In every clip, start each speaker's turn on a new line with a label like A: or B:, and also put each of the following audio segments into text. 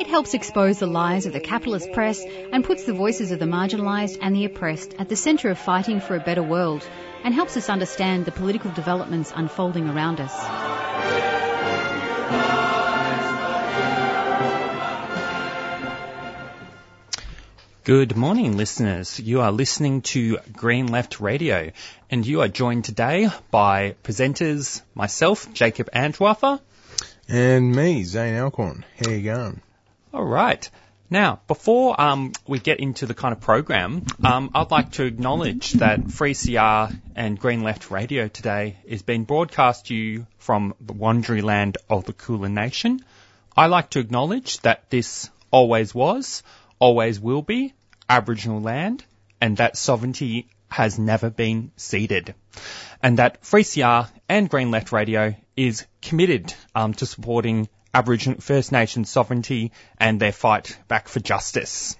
A: It helps expose the lies of the capitalist press and puts the voices of the marginalised and the oppressed at the centre of fighting for a better world and helps us understand the political developments unfolding around us.
B: Good morning, listeners. You are listening to Green Left Radio, and you are joined today by presenters myself, Jacob Andrewartha,
C: And me, Zane Alcorn. How you going?
B: All right. Now, before um, we get into the kind of program, um, I'd like to acknowledge that 3CR and Green Left Radio today is being broadcast to you from the Wurundjeri land of the Kulin Nation. I like to acknowledge that this always was, always will be Aboriginal land, and that sovereignty has never been ceded. And that 3CR and Green Left Radio is committed um, to supporting Aboriginal First Nation sovereignty and their fight back for justice.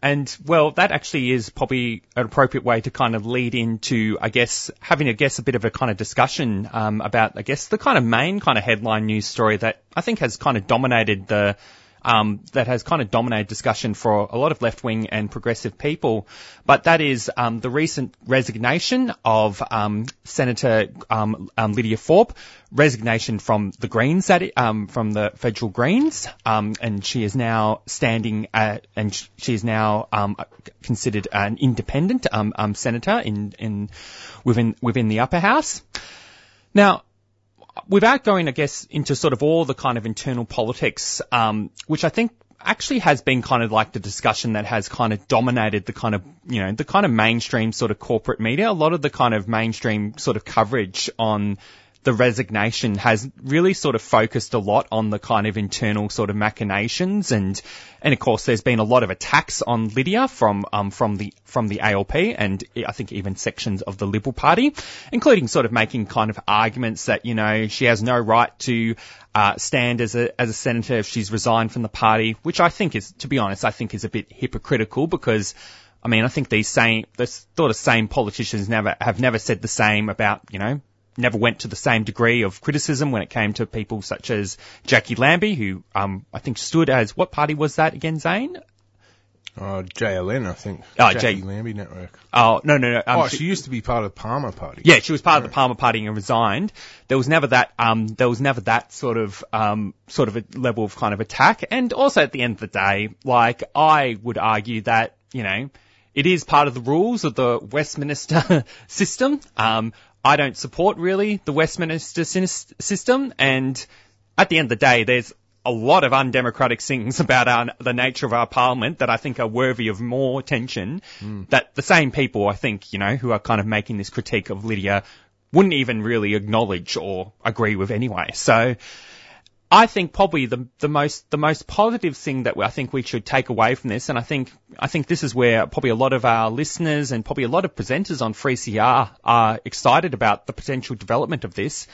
B: And well, that actually is probably an appropriate way to kind of lead into, I guess, having, I guess, a bit of a kind of discussion um, about, I guess, the kind of main kind of headline news story that I think has kind of dominated the um, that has kind of dominated discussion for a lot of left wing and progressive people. But that is um, the recent resignation of um, Senator um, um, Lydia Thorpe, resignation from the Greens, um, from the federal Greens, and she is now standing at, and she is now considered an independent senator in in within within the upper house. Now, without going, I guess, into sort of all the kind of internal politics, um, which I think actually has been kind of like the discussion that has kind of dominated the kind of, you know, the kind of mainstream sort of corporate media. A lot of the kind of mainstream sort of coverage on the resignation has really sort of focused a lot on the kind of internal sort of machinations and and of course there's been a lot of attacks on Lydia from um from the from the ALP and I think even sections of the Liberal Party, including sort of making kind of arguments that you know she has no right to uh, stand as a as a senator if she's resigned from the party, which I think is to be honest I think is a bit hypocritical because. I mean, I think these same, the sort of same politicians never, have never said the same about, you know, never went to the same degree of criticism when it came to people such as Jacqui Lambie, who um, I think stood as what party was that again, Zane?
C: Oh, JLN, I think.
B: Oh,
C: Jacqui
B: J-
C: Lambie Network.
B: Oh no no no. Um,
C: oh, she, used to be part of the Palmer Party.
B: Yeah, she was part of the Palmer Party and resigned. There was never that. Um, there was never that sort of um, sort of a level of kind of attack. And also at the end of the day, like I would argue that you know it is part of the rules of the Westminster system. Um, I don't support really the Westminster system, and at the end of the day, there's a lot of undemocratic things about our, the nature of our parliament that I think are worthy of more attention. Mm. That the same people, I think, you know, who are kind of making this critique of Lydia wouldn't even really acknowledge or agree with anyway. So, I think probably the the most the most positive thing that I think we should take away from this, and I think I think this is where probably a lot of our listeners and probably a lot of presenters on 3CR are excited about the potential development of this,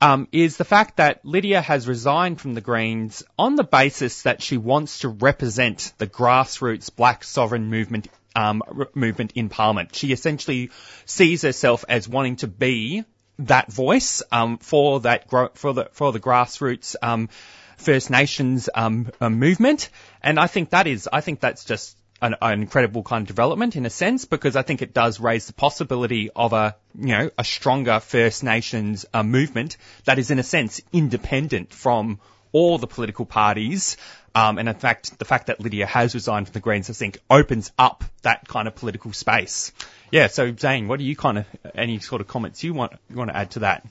B: um, is the fact that Lydia has resigned from the Greens on the basis that she wants to represent the grassroots Black sovereign movement um, movement in Parliament. She essentially sees herself as wanting to be that voice um, for that for the for the grassroots um, First Nations um, uh, movement, and I think that is I think that's just an, an, incredible kind of development in a sense because I think it does raise the possibility of a you know a stronger First Nations uh, movement that is in a sense independent from all the political parties. Um, and in fact, the fact that Lydia has resigned from the Greens, I think, opens up that kind of political space. Yeah. So Zane, what do you kind of any sort of comments you want you want to add to that?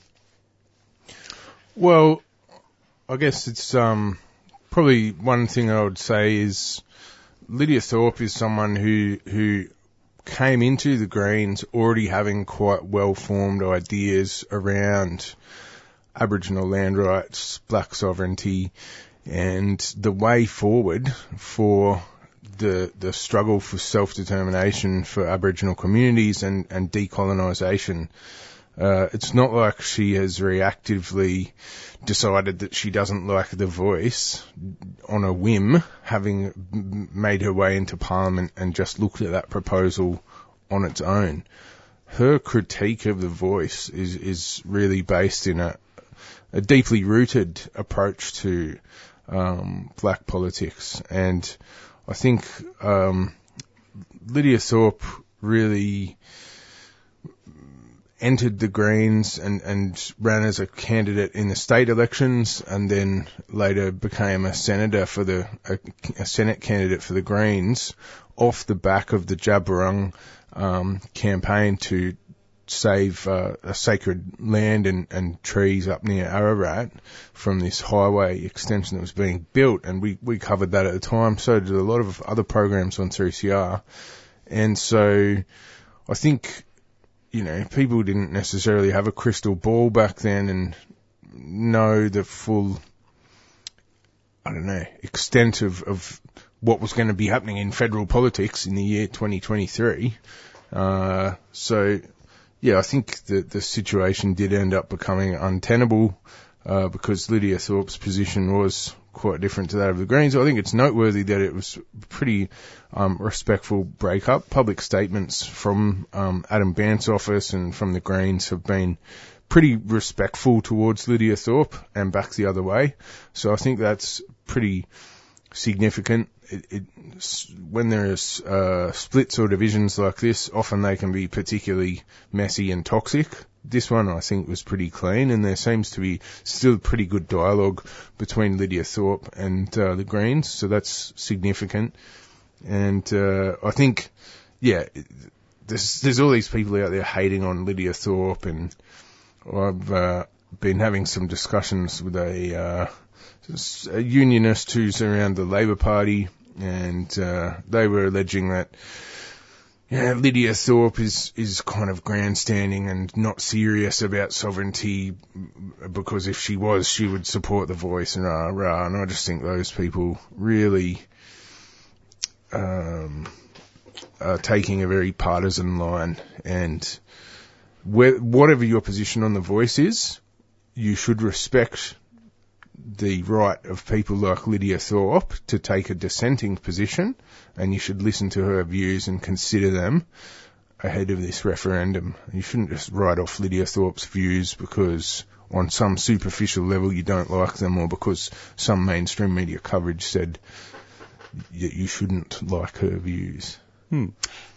C: Well, I guess it's um, probably one thing I would say is Lydia Thorpe is someone who who came into the Greens already having quite well formed ideas around Aboriginal land rights, black sovereignty, and the way forward for the the struggle for self determination for Aboriginal communities and and decolonisation. Uh, it's not like she has reactively decided that she doesn't like the voice on a whim, having made her way into Parliament and just looked at that proposal on its own. Her critique of the voice is is really based in a a deeply rooted approach to um, black politics, and I think um, Lydia Thorpe really entered the Greens and, and ran as a candidate in the state elections and then later became a senator for the, a, a Senate candidate for the Greens off the back of the Djab Wurrung um, campaign to save uh, a sacred land and, and trees up near Ararat from this highway extension that was being built, and we, we covered that at the time. So did a lot of other programs on 3CR, and so I think you know people didn't necessarily have a crystal ball back then and know the full I don't know extent of of what was going to be happening in federal politics in the year 2023. Uh, so yeah, I think that the situation did end up becoming untenable uh, because Lydia Thorpe's position was quite different to that of the Greens. I think it's noteworthy that it was pretty um, respectful breakup. Public statements from um, Adam Bandt's office and from the Greens have been pretty respectful towards Lydia Thorpe and back the other way. So I think that's pretty significant. It, it, when there's uh, splits or divisions like this, often they can be particularly messy and toxic. This one I think was pretty clean, and there seems to be still pretty good dialogue between Lydia Thorpe and uh, the Greens, so that's significant. And uh, I think, yeah, there's there's all these people out there hating on Lydia Thorpe, and I've uh, been having some discussions with a uh, a unionist who's around the Labor Party, and uh, they were alleging that yeah, Lydia Thorpe is is kind of grandstanding and not serious about sovereignty because if she was, she would support the voice and rah rah. And I just think those people really um, are taking a very partisan line. And whatever your position on the voice is, you should respect the right of people like Lydia Thorpe to take a dissenting position, and you should listen to her views and consider them ahead of this referendum. You shouldn't just write off Lydia Thorpe's views because on some superficial level you don't like them or because some mainstream media coverage said that you shouldn't like her views.
B: Hmm.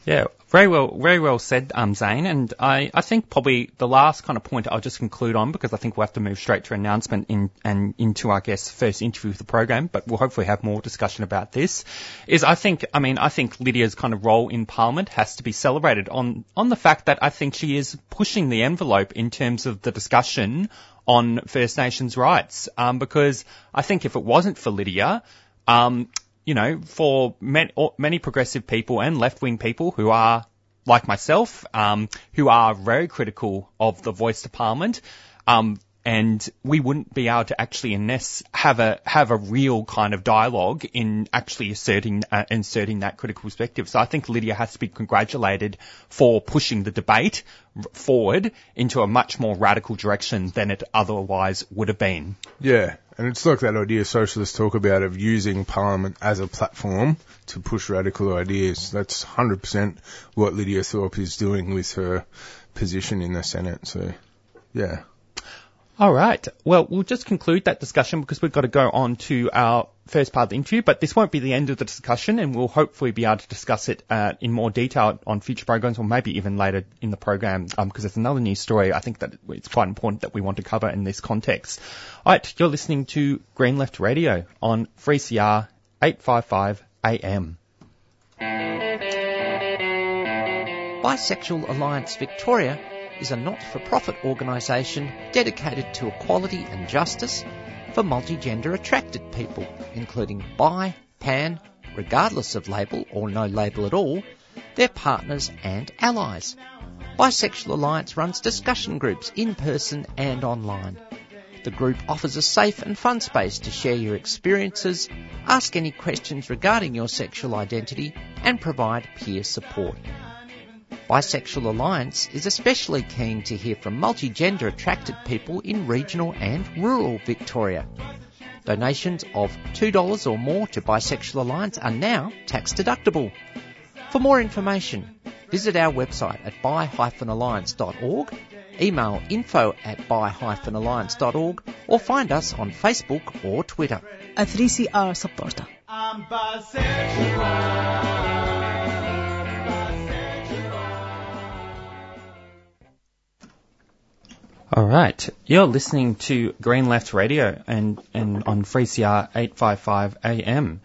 B: Yeah, very well, very well said, um, Zane. And I, I think probably the last kind of point I'll just conclude on because I think we'll have to move straight to announcement in, and into our guest's first interview with the program, but we'll hopefully have more discussion about this. Is I think, I mean, I think Lydia's kind of role in Parliament has to be celebrated on, on the fact that I think she is pushing the envelope in terms of the discussion on First Nations rights. Um, because I think if it wasn't for Lydia, um, you know, for many, many progressive people and left-wing people who are like myself, um, who are very critical of the voice department, um, and we wouldn't be able to actually unless have a have a real kind of dialogue in actually asserting uh, inserting that critical perspective. So I think Lydia has to be congratulated for pushing the debate forward into a much more radical direction than it otherwise would have been.
C: Yeah, and it's like that idea socialists talk about of using Parliament as a platform to push radical ideas. That's 100% what Lydia Thorpe is doing with her position in the Senate. So, yeah.
B: All right. Well, we'll just conclude that discussion because we've got to go on to our first part of the interview, but this won't be the end of the discussion and we'll hopefully be able to discuss it uh, in more detail on future programs or maybe even later in the program um, because there's another news story I think that it's quite important that we want to cover in this context. All right. You're listening to Green Left Radio on 3CR 855 AM.
D: Bisexual Alliance Victoria is a not-for-profit organisation dedicated to equality and justice for multigender attracted people, including bi, pan, regardless of label or no label at all, their partners and allies. Bisexual Alliance runs discussion groups in person and online. The group offers a safe and fun space to share your experiences, ask any questions regarding your sexual identity, and provide peer support. Bisexual Alliance is especially keen to hear from multi-gender attracted people in regional and rural Victoria. Donations of $2 or more to Bisexual Alliance are now tax deductible. For more information, visit our website at bi-alliance.org, email info at bi-alliance.org or find us on Facebook or Twitter.
E: A 3CR supporter.
B: All right, you're listening to Green Left Radio and, and on 3CR 855 AM.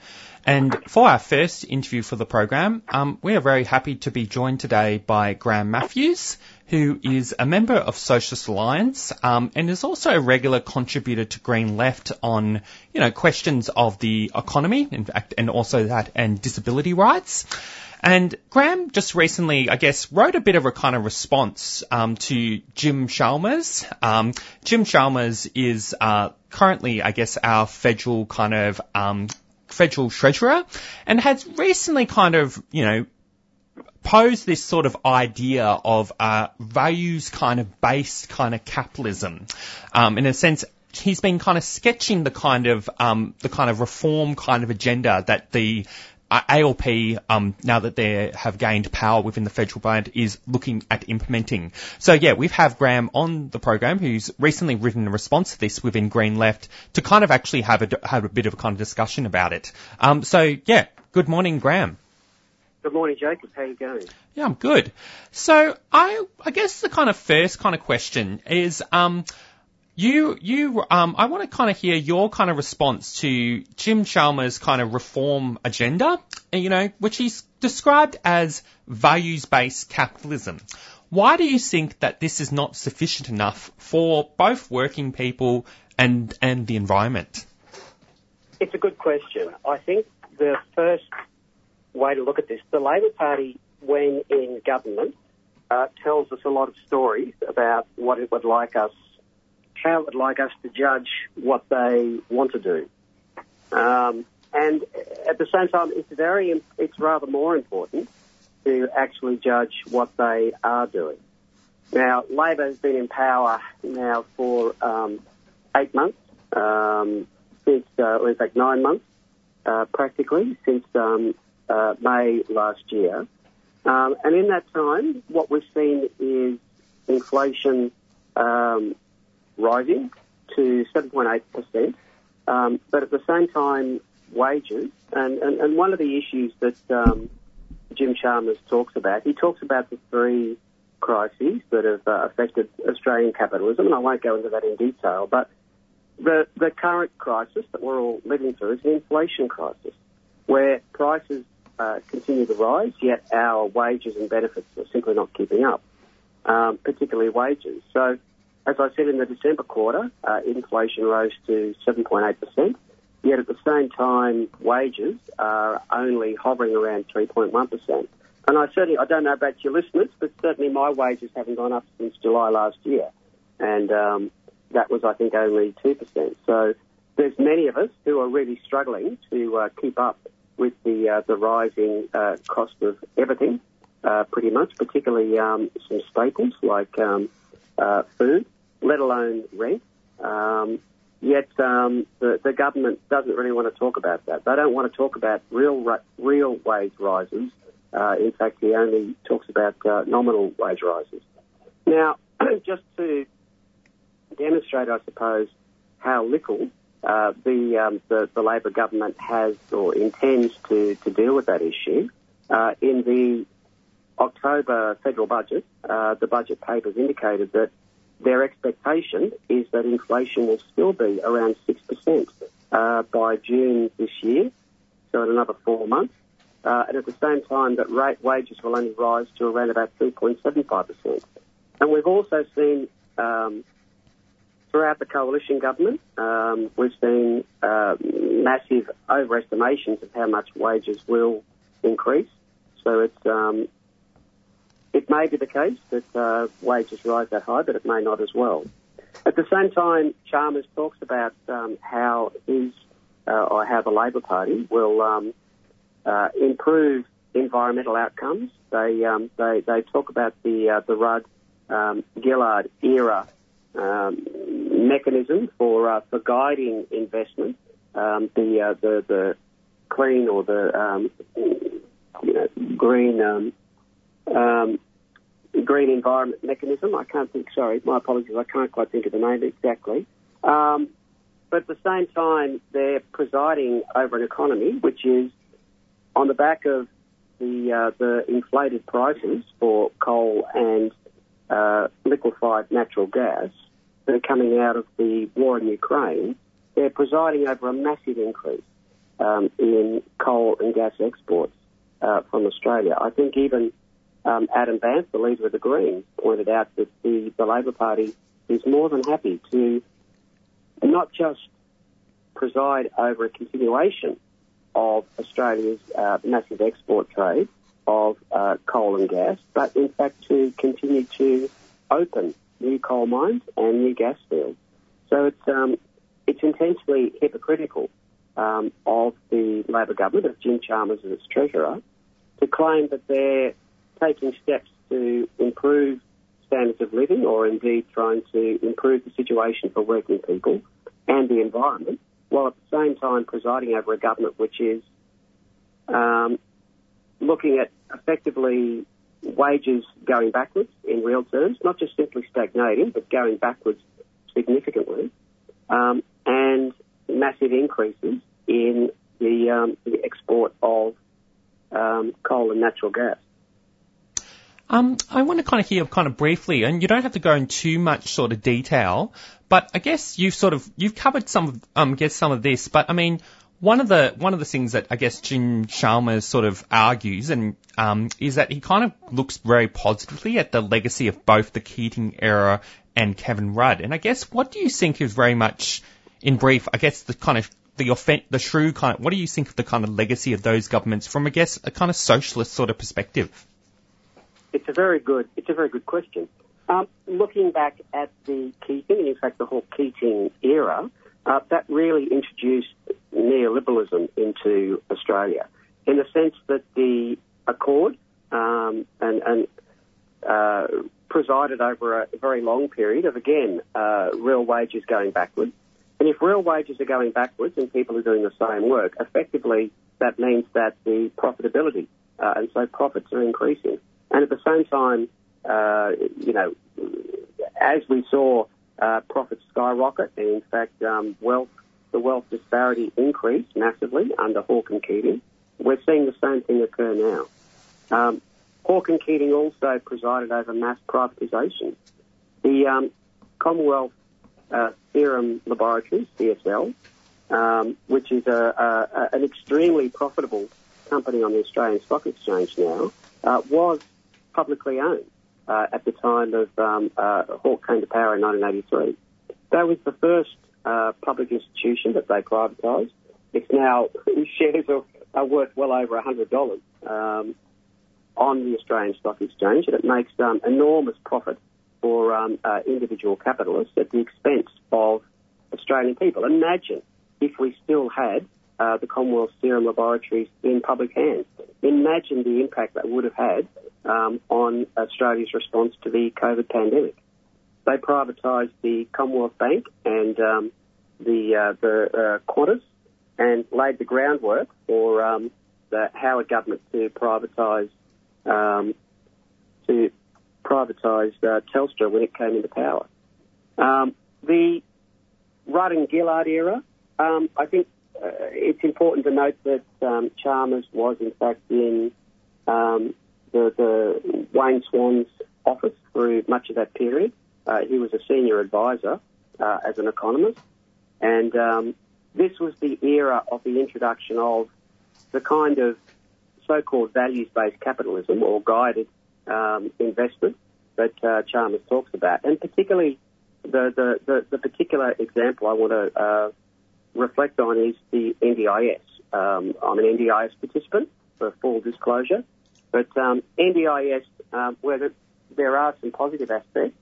B: And for our first interview for the program, um, we are very happy to be joined today by Graham Matthews, who is a member of Socialist Alliance um, and is also a regular contributor to Green Left on, you know, questions of the economy, in fact, and also that and disability rights. And Graham just recently, I guess, wrote a bit of a kind of response um, to Jim Chalmers. Um, Jim Chalmers is uh, currently, I guess, our federal kind of um, federal treasurer, and has recently kind of, you know, posed this sort of idea of uh, values kind of based kind of capitalism. Um, in a sense, he's been kind of sketching the kind of um, the kind of reform kind of agenda that the uh, ALP, um, now that they have gained power within the federal budget, is looking at implementing. So yeah, we've have Graham on the program who's recently written a response to this within Green Left to kind of actually have a have a bit of a kind of discussion about it. Um, so yeah, good morning, Graham.
F: Good morning, Jacob. How are you going?
B: Yeah, I'm good. So I I guess the kind of first kind of question is um you, you, um, I want to kind of hear your kind of response to Jim Chalmers' kind of reform agenda, you know, which he's described as values-based capitalism. Why do you think that this is not sufficient enough for both working people and, and the environment?
F: It's a good question. I think the first way to look at this, the Labor Party, when in government, uh, tells us a lot of stories about what it would like us how it would like us to judge what they want to do. Um, and at the same time, it's very, it's rather more important to actually judge what they are doing. Now, Labor has been in power now for um, eight months, um, since, uh, in fact, nine months, uh, practically, since um, uh, May last year. Um, and in that time, what we've seen is inflation um, rising to 7.8%. Um, but at the same time, wages, and, and, and one of the issues that um, Jim Chalmers talks about, he talks about the three crises that have uh, affected Australian capitalism, and I won't go into that in detail, but the, the current crisis that we're all living through is an inflation crisis, where prices uh, continue to rise, yet our wages and benefits are simply not keeping up, um, particularly wages. So as I said in the December quarter, uh, inflation rose to 7.8%, yet at the same time, wages are only hovering around 3.1%. And I certainly, I don't know about your listeners, but certainly my wages haven't gone up since July last year. And um, that was, I think, only 2%. So there's many of us who are really struggling to uh, keep up with the, uh, the rising uh, cost of everything, uh, pretty much, particularly um, some staples like um, uh, food, let alone rent. Um, yet um, the, the government doesn't really want to talk about that. They don't want to talk about real real wage rises. Uh, in fact, he only talks about uh, nominal wage rises. Now, just to demonstrate, I suppose, how little uh, the, um, the, the Labor government has or intends to, to deal with that issue. Uh, in the October federal budget, uh, the budget papers indicated that their expectation is that inflation will still be around 6% uh, by June this year, so in another four months. Uh, and at the same time, that rate wages will only rise to around about 3.75%. And we've also seen um, throughout the coalition government, um, we've seen uh, massive overestimations of how much wages will increase. So it's um, it may be the case that uh, wages rise that high, but it may not as well. At the same time, Chalmers talks about um, how his uh, or how the Labor Party will um, uh, improve environmental outcomes. They um, they they talk about the uh, the Rudd um, Gillard era um, mechanism for uh, for guiding investment. Um, the uh, the the clean or the um, you know green um, um, green environment mechanism. I can't think. Sorry, my apologies. I can't quite think of the name exactly. Um, but at the same time, they're presiding over an economy which is on the back of the uh, the inflated prices for coal and uh, liquefied natural gas that are coming out of the war in Ukraine. They're presiding over a massive increase um, in coal and gas exports uh, from Australia. I think even um, Adam Bandt, the leader of the Greens, pointed out that the, the Labor Party is more than happy to not just preside over a continuation of Australia's uh, massive export trade of uh, coal and gas, but in fact to continue to open new coal mines and new gas fields. So it's um, it's intensely hypocritical um, of the Labor government, of Jim Chalmers as its treasurer, to claim that they're taking steps to improve standards of living or indeed trying to improve the situation for working people and the environment, while at the same time presiding over a government which is um, looking at effectively wages going backwards in real terms, not just simply stagnating, but going backwards significantly, um, and massive increases in the, um, the export of um, coal and natural gas.
B: Um, I want to kind of hear kind of briefly, and you don't have to go in too much sort of detail, but I guess you've sort of you've covered some um, guess some of this, but I mean. One of the one of the things that I guess Jim Chalmers sort of argues and um, is that he kind of looks very positively at the legacy of both the Keating era and Kevin Rudd. And I guess what do you think is very much in brief? I guess the kind of the offen- the true kind of what do you think of the kind of legacy of those governments from I guess a kind of socialist sort of perspective?
F: It's a very good. It's a very good question. Um, looking back at the Keating, in fact the whole Keating era, uh, that really introduced neoliberalism into Australia, in the sense that the Accord um, and, and uh, presided over a very long period of again uh, real wages going backwards. And if real wages are going backwards and people are doing the same work, effectively that means that the profitability uh, and so profits are increasing. And at the same time, uh, you know, as we saw uh, profits skyrocket, and in fact, um, wealth, the wealth disparity increased massively under Hawke and Keating, we're seeing the same thing occur now. Um, Hawke and Keating also presided over mass privatisation. The um, Commonwealth uh, Serum Laboratories, CSL, um, which is a, a, an extremely profitable company on the Australian Stock Exchange now, uh, was publicly owned uh, at the time of um, uh, Hawke came to power in 1983. That was the first uh, public institution that they privatised. It's now shares are, are worth well over $100 um, on the Australian Stock Exchange, and it makes um, enormous profit for um, uh, individual capitalists at the expense of Australian people. Imagine if we still had uh, the Commonwealth Serum Laboratories in public hands. Imagine the impact that would have had um, on Australia's response to the COVID pandemic. They privatised the Commonwealth Bank and um, the uh, the uh, Qantas and laid the groundwork for um, the Howard government to privatise um, to privatise uh, Telstra when it came into power. Um, the Rudd and Gillard era, um, I think uh, it's important to note that um, Chalmers was in fact in um, the, the Wayne Swan's office through much of that period. Uh, he was a senior advisor uh, as an economist, and um, this was the era of the introduction of the kind of so-called values-based capitalism or guided um, investment that uh, Chalmers talks about, and particularly the, the, the, the particular example I want to uh, reflect on is the NDIS. Um, I'm an NDIS participant for full disclosure, but um, NDIS, um, where there are some positive aspects,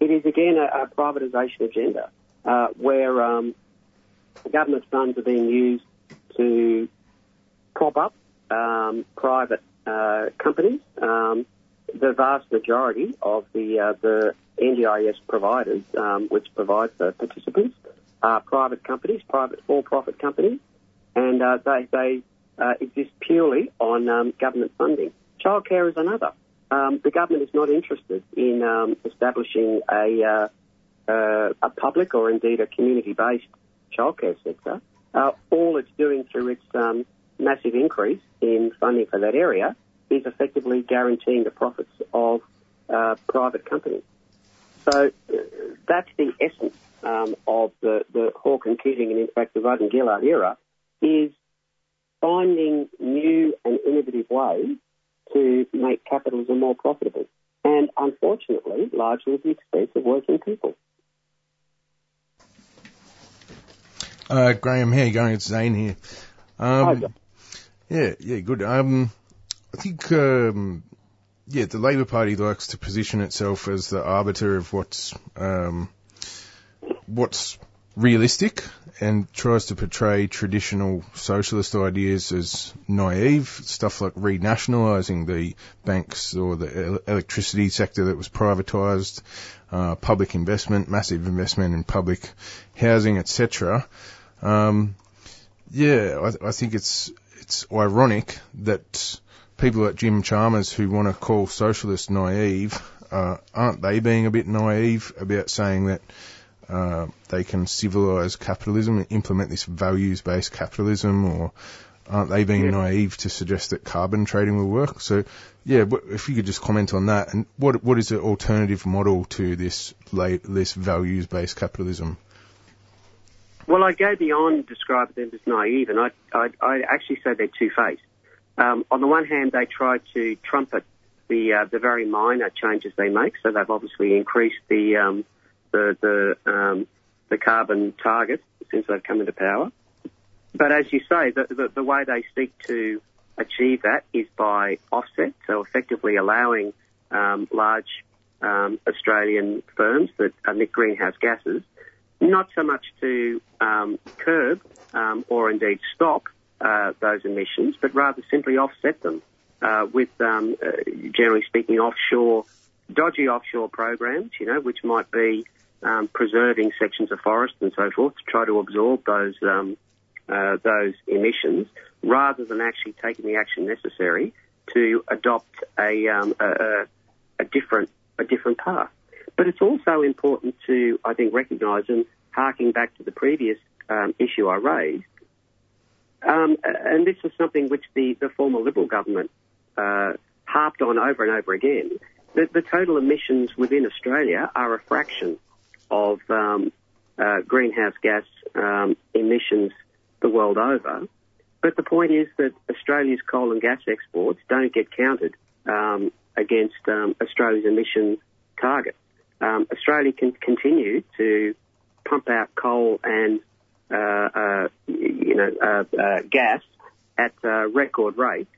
F: it is again a, a privatisation agenda uh, where um, government funds are being used to prop up um, private uh, companies. Um, the vast majority of the uh, the NDIS providers, um, which provide for participants, are private companies, private for-profit companies, and uh, they they uh, exist purely on um, government funding. Childcare is another. Um, the government is not interested in um, establishing a uh, uh, a public or indeed a community-based childcare sector. Uh, all it's doing through its um, massive increase in funding for that area is effectively guaranteeing the profits of uh, private companies. So uh, that's the essence um, of the, the Hawke and Keating and in fact the Rudd and Gillard era is finding new and innovative ways to make capitalism more profitable. And unfortunately, largely at the expense of working people.
C: Uh, Graham, how are you going? It's Zane here. Um, yeah, yeah, good. Um, I think, um, yeah, the Labor Party likes to position itself as the arbiter of what's, um, what's realistic and tries to portray traditional socialist ideas as naive. Stuff like renationalising the banks or the electricity sector that was privatised, uh, public investment, massive investment in public housing, etc. Um, yeah, I, I think it's it's ironic that people like Jim Chalmers who want to call socialists naive, uh, aren't they being a bit naive about saying that uh, they can civilise capitalism and implement this values-based capitalism, or aren't they being
F: Yeah.
C: naive to suggest that carbon trading will work? So, yeah, if you could just comment on that, and what what is the alternative model to this la- this values-based capitalism?
F: Well, I go beyond describing them as naive, and I, I, I actually say they're two-faced. Um, on the one hand, they try to trumpet the uh, the very minor changes they make, so they've obviously increased the um, the the, um, the carbon targets since they've come into power. But as you say, the, the, the way they seek to achieve that is by offset, so effectively allowing um, large um, Australian firms that emit greenhouse gases not so much to um, curb um, or indeed stop uh, those emissions, but rather simply offset them uh, with, um, uh, generally speaking, offshore, dodgy offshore programs, you know, which might be um, preserving sections of forest and so forth to try to absorb those um, uh, those emissions, rather than actually taking the action necessary to adopt a, um, a, a, different a different path. But it's also important to, I think, recognise, and harking back to the previous um, issue I raised, um, and this is something which the, the former Liberal government uh, harped on over and over again, that the total emissions within Australia are a fraction of um, uh, greenhouse gas um, emissions the world over. But the point is that Australia's coal and gas exports don't get counted um, against um, Australia's emission target. Um, Australia can continue to pump out coal and uh, uh, you know uh, uh, gas at uh, record rates,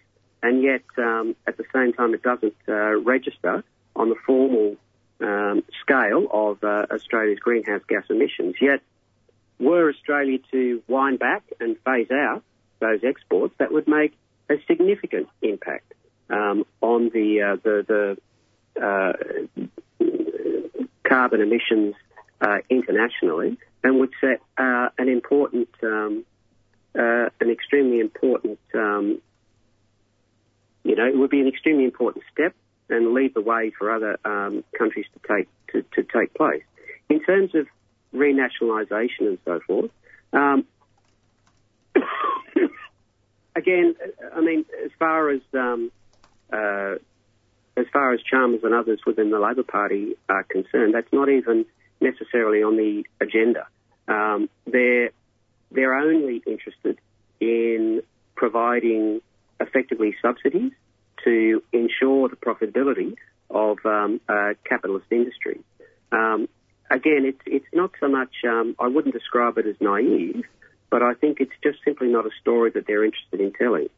F: and yet um, at the same time it doesn't register on the formal um, scale of uh, Australia's greenhouse gas emissions. Yet, were Australia to wind back and phase out those exports, that would make a significant impact um, on the uh, the, the uh, carbon emissions uh, internationally, and would set uh, an important, um, uh, an extremely important, um, you know, it would be an extremely important step and lead the way for other um, countries to take to, to take place. In terms of renationalisation and so forth, um, again, I mean, as far as um, uh, as far as Chalmers and others within the Labor Party are concerned, that's not even necessarily on the agenda. Um, they're they're only interested in providing effectively subsidies to ensure the profitability of um, uh, capitalist industry. Um, again, it's it's not so much. Um, I wouldn't describe it as naive, but I think it's just simply not a story that they're interested in telling.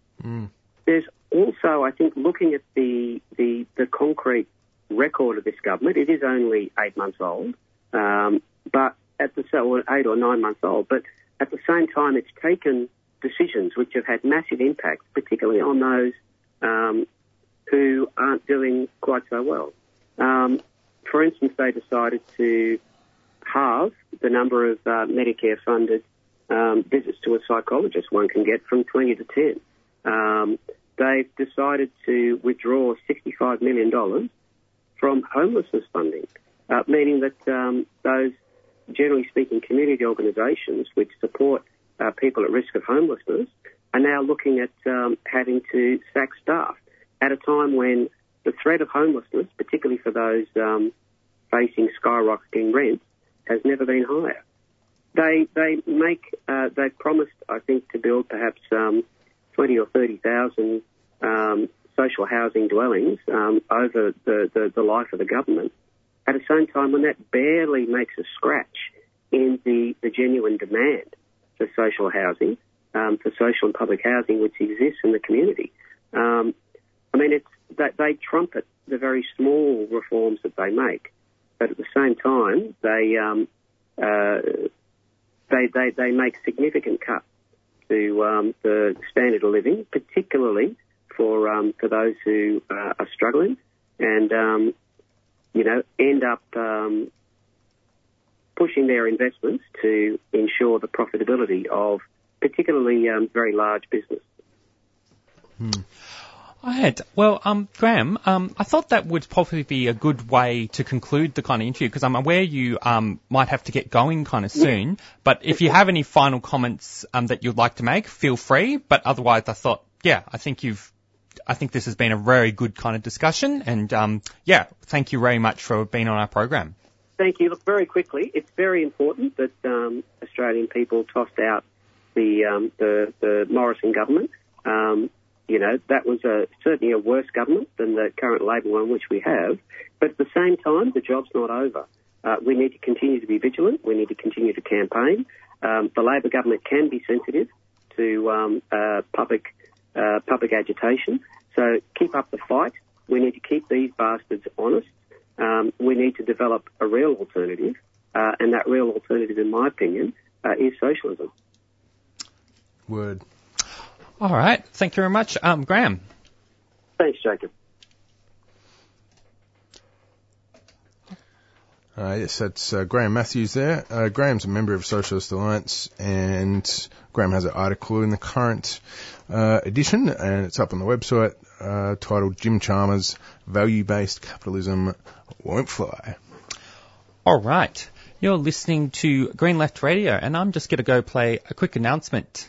F: There's also, I think, looking at the the, the concrete record of this government. It is only eight months old, um, but at the so eight or nine months old. But at the same time, it's taken decisions which have had massive impacts, particularly on those um, who aren't doing quite so well. Um, for instance, they decided to halve the number of uh, Medicare-funded um, visits to a psychologist one can get from 20 to 10. Um, they've decided to withdraw $65 million from homelessness funding, uh, meaning that um, those, generally speaking, community organisations which support uh, people at risk of homelessness are now looking at um, having to sack staff at a time when the threat of homelessness, particularly for those um, facing skyrocketing rents, has never been higher. They they make uh, they've promised I think to build perhaps um, twenty or thirty thousand um, social housing dwellings um, over the, the, the life of the government. At the same time, when that barely makes a scratch in the, the genuine demand for social housing, um, for social and public housing which exists in the community. Um, I mean, it's that they trumpet the very small reforms that they make, but at the same time, they um, uh, they, they they make significant cuts to um, the standard of living, particularly for um, for those who uh, are struggling, and um, you know end up pushing their investments to ensure the profitability of particularly um, very large business.
B: Hmm. I had. Well, um, Graham, um, I thought that would probably be a good way to conclude the kind of interview because I'm aware you um, might have to get going kind of soon. Yeah. But if you have any final comments um, that you'd like to make, feel free. But otherwise, I thought, yeah, I think you've. I think this has been a very good kind of discussion, and um, yeah, thank you very much for being on our program.
F: Thank you. Look, very quickly, it's very important that um, Australian people tossed out the the, the Morrison government. Um, you know, that was a, certainly a worse government than the current Labor one which we have. But at the same time, the job's not over. Uh, we need to continue to be vigilant. We need to continue to campaign. Um, the Labor government can be sensitive to um, uh, public uh, public agitation. So keep up the fight. We need to keep these bastards honest. Um, we need to develop a real alternative, uh, and that real alternative, in my opinion, uh, is socialism.
C: Word.
B: All right. Thank you very much. Um, Graham.
F: Thanks, Jacob.
C: Uh, yes, that's uh, Graham Matthews there. Uh, Graham's a member of Socialist Alliance, and Graham has an article in the current uh, edition, and it's up on the website uh, titled Jim Chalmers Value Based Capitalism Won't Fly.
B: All right. You're listening to Green Left Radio, and I'm just going to go play a quick announcement.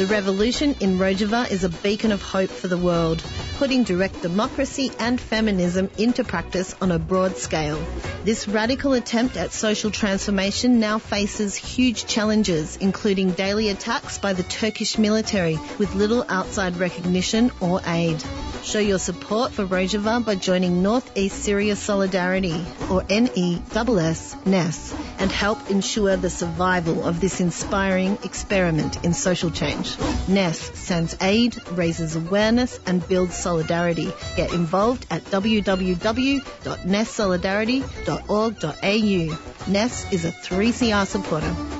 G: The revolution in Rojava is a beacon of hope for the world, putting direct democracy and feminism into practice on a broad scale. This radical attempt at social transformation now faces huge challenges, including daily attacks by the Turkish military with little outside recognition or aid. Show your support for Rojava by joining Northeast Syria Solidarity, or NESS, and help ensure the survival of this inspiring experiment in social change. NESS sends aid, raises awareness, and builds solidarity. Get involved at www.nesssolidarity.org.au. NESS is a 3CR supporter.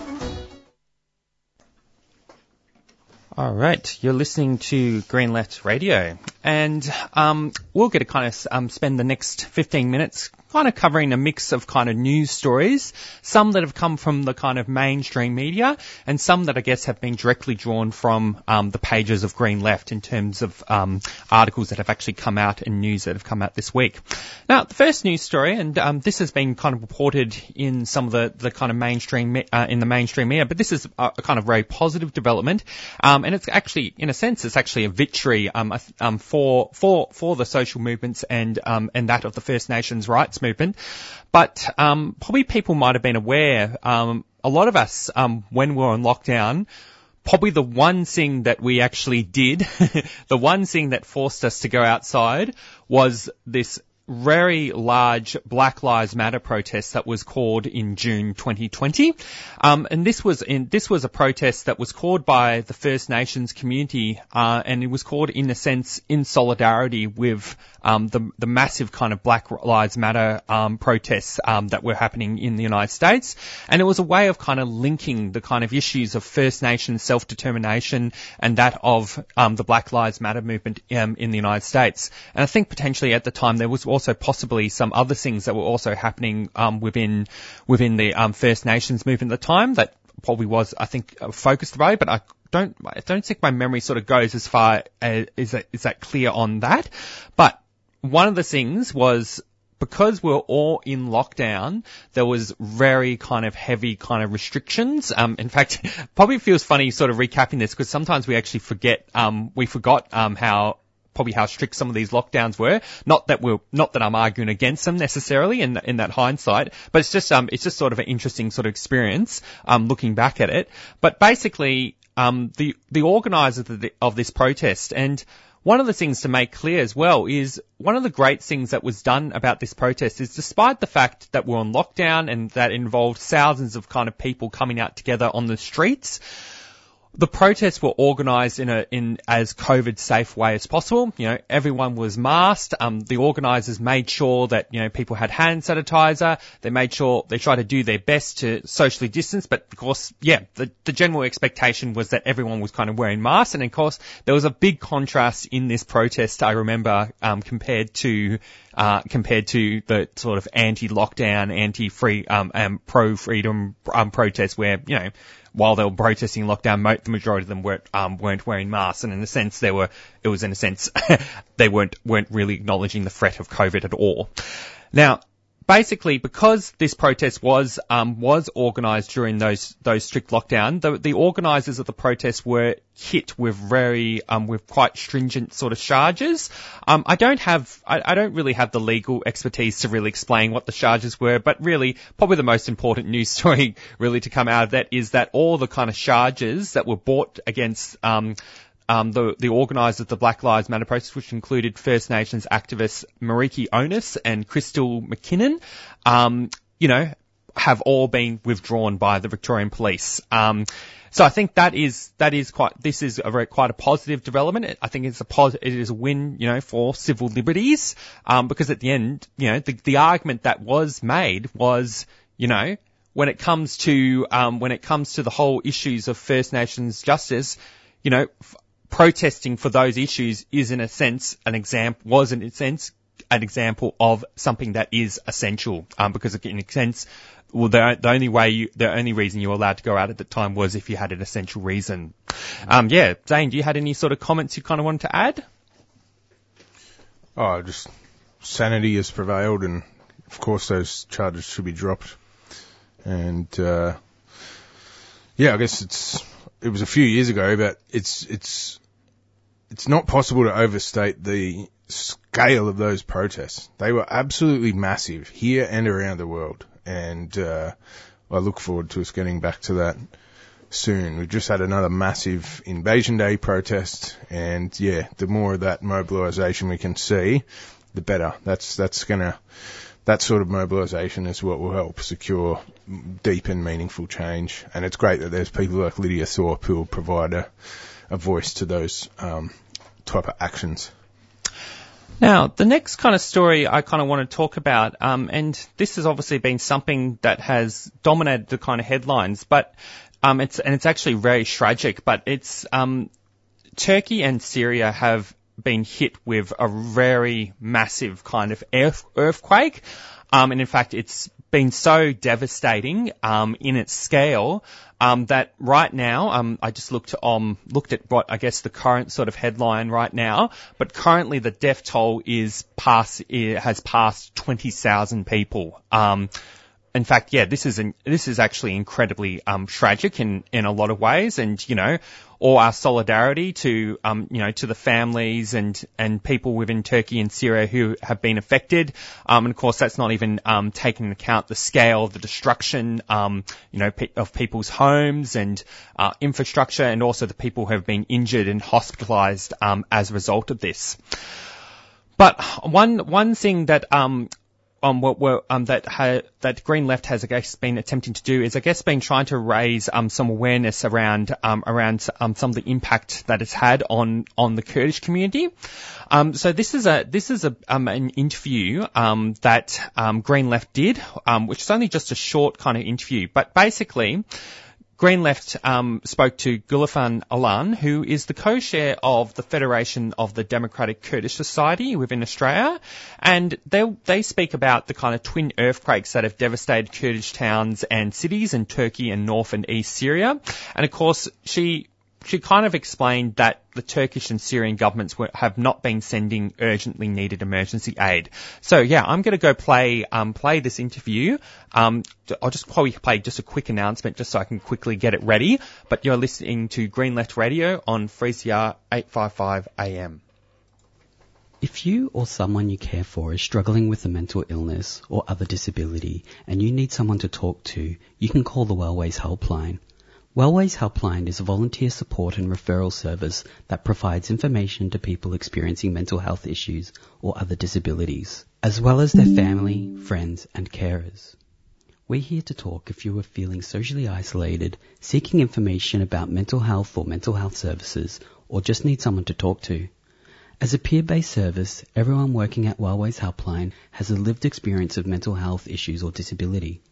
B: All right, you're listening to Green Left Radio, and um, we'll get to kind of um, spend the next 15 minutes kind of covering a mix of kind of news stories, some that have come from the kind of mainstream media, and some that I guess have been directly drawn from um, the pages of Green Left in terms of um, articles that have actually come out and news that have come out this week. Now, the first news story, and um, this has been kind of reported in some of the, the kind of mainstream uh, in the mainstream media, but this is a, a kind of very positive development, um, and it's actually, in a sense, it's actually a victory um, um, for for for the social movements and and that of the First Nations rights movement. But um, probably people might have been aware. Um, a lot of us, um, when we were on lockdown, probably the one thing that we actually did, the one thing that forced us to go outside was this very large Black Lives Matter protest that was called in June 2020. Um, and this was in, this was a protest that was called by the First Nations community, uh, and it was called in a sense in solidarity with um, the the massive kind of Black Lives Matter um, protests um, that were happening in the United States, and it was a way of kind of linking the kind of issues of First Nations self determination and that of um, the Black Lives Matter movement um, in the United States. And I think potentially at the time there was also possibly some other things that were also happening um, within within the First Nations movement at the time that probably was, I think, focused away, but I don't, I don't think my memory sort of goes as far as, is that, is that clear on that. But one of the things was because we are all in lockdown, there was very kind of heavy kind of restrictions. Um, in fact, probably feels funny sort of recapping this because sometimes we actually forget, um, we forgot, um, how, probably how strict some of these lockdowns were. Not that we're, not that I'm arguing against them necessarily in, in that hindsight, but it's just, um, it's just sort of an interesting sort of experience, um, looking back at it. But basically, um, the, the organizers of, the, of this protest and, one of the things to make clear as well is one of the great things that was done about this protest is despite the fact that we're on lockdown and that involved thousands of kind of people coming out together on the streets, the protests were organised in a in as COVID safe way as possible. You know, everyone was masked. Um, the organisers made sure that you know people had hand sanitizer. They made sure they tried to do their best to socially distance. But of course, yeah, the the general expectation was that everyone was kind of wearing masks. And of course, there was a big contrast in this protest. I remember um, compared to uh, compared to the sort of anti-lockdown, anti-free, um, um, pro-freedom um, protests where you know while they were protesting lockdown, the majority of them weren't um, weren't wearing masks, and in a sense, they were. It was in a sense they weren't weren't really acknowledging the threat of COVID at all. Now, basically, because this protest was um, was organised during those those strict lockdown, the, the organisers of the protest were hit with very um, with quite stringent sort of charges. Um, I don't have I, I, don't really have the legal expertise to really explain what the charges were, but really probably the most important news story really to come out of that is that all the kind of charges that were brought against um, um, the, the organisers of the Black Lives Matter protest, which included First Nations activists Meriki Onus and Crystal McKinnon, um, you know, have all been withdrawn by the Victorian Police. Um, so I think that is that is quite this is a very quite a positive development. I think it's a pos- it is a win, you know, for civil liberties. Um, because at the end, you know, the the argument that was made was, you know, when it comes to um, when it comes to the whole issues of First Nations justice, you know, protesting for those issues is in a sense an example, was in a sense an example of something that is essential, um, because in a sense, well, the, the only way you, the only reason you were allowed to go out at the time was if you had an essential reason. Um, yeah, Zane, do you had any sort of comments you kind of wanted to add?
C: Oh, just sanity has prevailed, and of course those charges should be dropped. And uh, yeah, I guess it's it was a few years ago, but it's it's it's not possible to overstate the scale of those protests. They were absolutely massive here and around the world, and uh, I look forward to us getting back to that soon. We've just had another massive Invasion Day protest, and yeah, the more of that mobilisation we can see, the better. That's that's gonna that sort of mobilisation is what will help secure deep and meaningful change. And it's great that there's people like Lydia Thorpe who will provide a, a voice to those um, type of actions.
B: Now, the next kind of story I kind of want to talk about, um, and this has obviously been something that has dominated the kind of headlines, but um, it's and it's actually very tragic. But it's um, Turkey and Syria have been hit with a very massive kind of earth, earthquake. Um, and in fact, it's been so devastating um, in its scale um, that right now, um, I just looked um, looked at what I guess the current sort of headline right now, but currently the death toll is pass has passed twenty thousand people. Um, in fact, yeah, this is an, this is actually incredibly um, tragic in in a lot of ways, and you know, all our solidarity to um, you know to the families and and people within Turkey and Syria who have been affected, um, and of course that's not even um, taking into account the scale of the destruction, um, you know, pe- of people's homes and uh, infrastructure, and also the people who have been injured and hospitalised um, as a result of this. But one one thing that um um, what we're, um, that ha- that Green Left has, I guess, been attempting to do is, I guess, been trying to raise um, some awareness around um, around um, some of the impact that it's had on on the Kurdish community. Um, so this is a this is a um, an interview um, that um, Green Left did, um, which is only just a short kind of interview, but basically. Green Left um, spoke to Gulafan Alan, who is the co-chair of the Federation of the Democratic Kurdish Society within Australia, and they they speak about the kind of twin earthquakes that have devastated Kurdish towns and cities in Turkey and North and East Syria, and of course she she kind of explained that the Turkish and Syrian governments were, have not been sending urgently needed emergency aid. So yeah, I'm going to go play um, play this interview. Um, I'll just probably play just a quick announcement just so I can quickly get it ready. But you're listening to Green Left Radio on 3CR 855 AM.
H: If you or someone you care for is struggling with a mental illness or other disability and you need someone to talk to, you can call the Wellways Helpline. Wellways Helpline is a volunteer support and referral service that provides information to people experiencing mental health issues or other disabilities, as well as their family, friends, and carers. We're here to talk if you are feeling socially isolated, seeking information about mental health or mental health services, or just need someone to talk to. As a peer-based service, everyone working at Wellways Helpline has a lived experience of mental health issues or disability.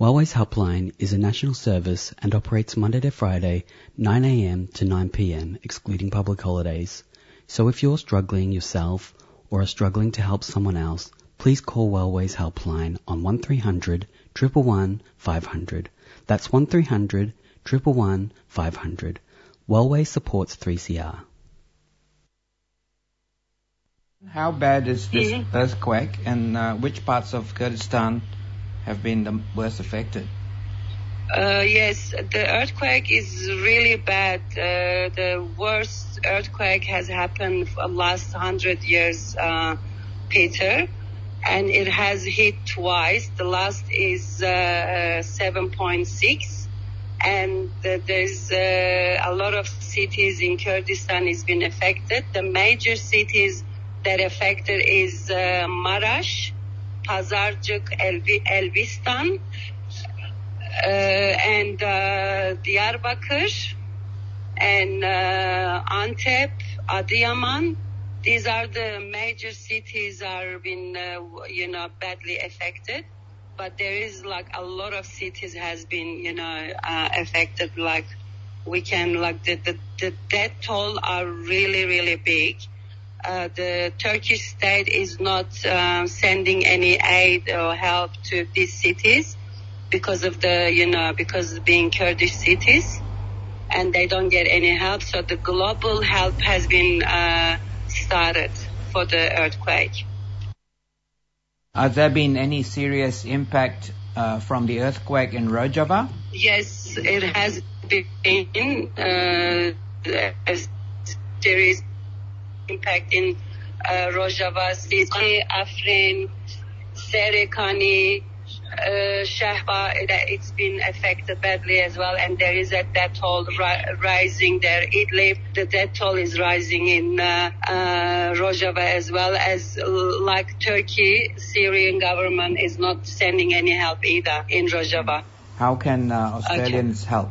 H: Wellways Helpline is a national service and operates Monday to Friday, 9am to 9pm, excluding public holidays. So if you're struggling yourself or are struggling to help someone else, please call Wellways Helpline on 1300 111 500. That's 1300 111 500. Wellways supports 3CR.
I: How bad is this earthquake and uh, which parts of Kurdistan have been the worst affected?
J: Uh, yes, the earthquake is really bad. Uh, the worst earthquake has happened for the last hundred years, uh, Peter, and it has hit twice. The last is uh, 7.6, and there's uh, a lot of cities in Kurdistan has been affected. The major cities that affected is uh, Marash, Pazarcık, Elvi, Elbistan, uh, and uh, and uh, Antep, Adıyaman. These are the major cities are been, uh, you know, badly affected. But there is like a lot of cities has been, you know, uh, affected. Like we can, like the, the, the death toll are really, really big. Uh, the Turkish state is not uh, sending any aid or help to these cities because of the, you know, because of being Kurdish cities and they don't get any help. So the global help has been uh, started for the earthquake.
I: Has there been any serious impact uh, from the earthquake in Rojava?
J: Yes, it has been. Uh, there is impact in uh, Rojava, Sizani, Afrin, Serekani, uh, Shahba, it's been affected badly as well, and there is a death toll ri- rising there. Idlib, the death toll is rising in uh, uh, Rojava as well as like Turkey, Syrian government is not sending any help either in Rojava.
I: How can uh, Australians
J: Okay.
I: help?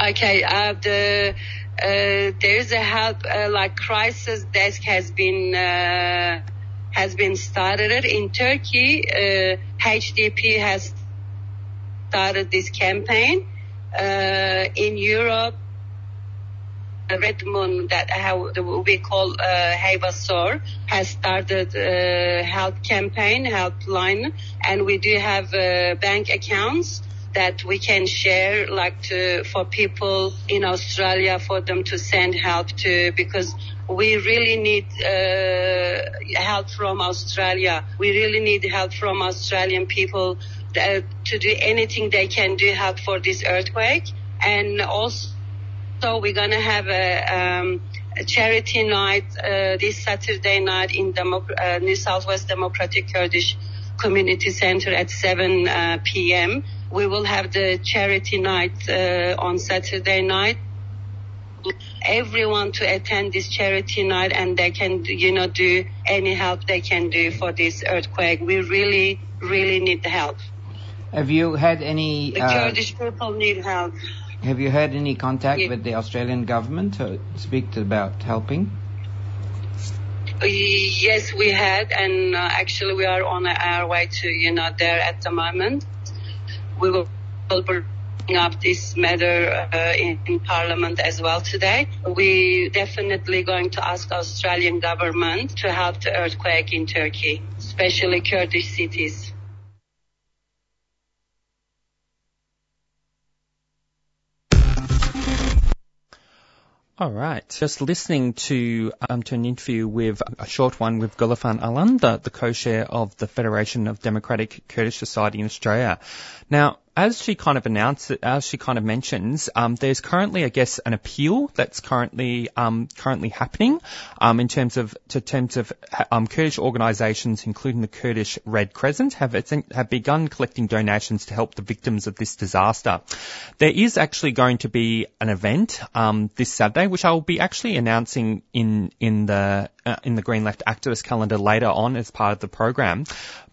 J: Okay, uh, the uh, there is a help uh, like crisis desk has been uh, has been started in Turkey. Uh, HDP has started this campaign uh, in Europe. Redmond that how we call uh, Heyva Sor has started a help campaign, helpline, and we do have uh, bank accounts that we can share like to for people in Australia for them to send help to because we really need uh, help from Australia. We really need help from Australian people that, to do anything they can do help for this earthquake and also so we're gonna have a, um, a charity night uh, this Saturday night in Democ- uh, New South Wales Democratic Kurdish Community Center at 7 uh, p.m. We will have the charity night uh, on Saturday night everyone to attend this charity night and they can, you know, do any help they can do for this earthquake. We really, really need the help.
I: Have you had any?
J: The
I: uh,
J: Kurdish people need help.
I: have you had any contact
J: Yeah.
I: with the Australian government to speak to, about helping?
J: Yes, we had, and uh, actually we are on our way to, you know, there at the moment. We will bring up this matter uh, in, in Parliament as well today. We definitely going to ask Australian government to help the earthquake in Turkey, especially Kurdish cities.
B: All right. Just listening to um, to an interview with a short one with Gulafan Alan, the co-chair of the Federation of Democratic Kurdish Society in Australia. Now, as she kind of announced, as she kind of mentions, um, there's currently, I guess, an appeal that's currently um, currently happening um, in terms of to terms of um, Kurdish organisations, including the Kurdish Red Crescent, have have begun collecting donations to help the victims of this disaster. There is actually going to be an event um, this Saturday, which I will be actually announcing in in the uh, in the Green Left activist calendar later on as part of the program.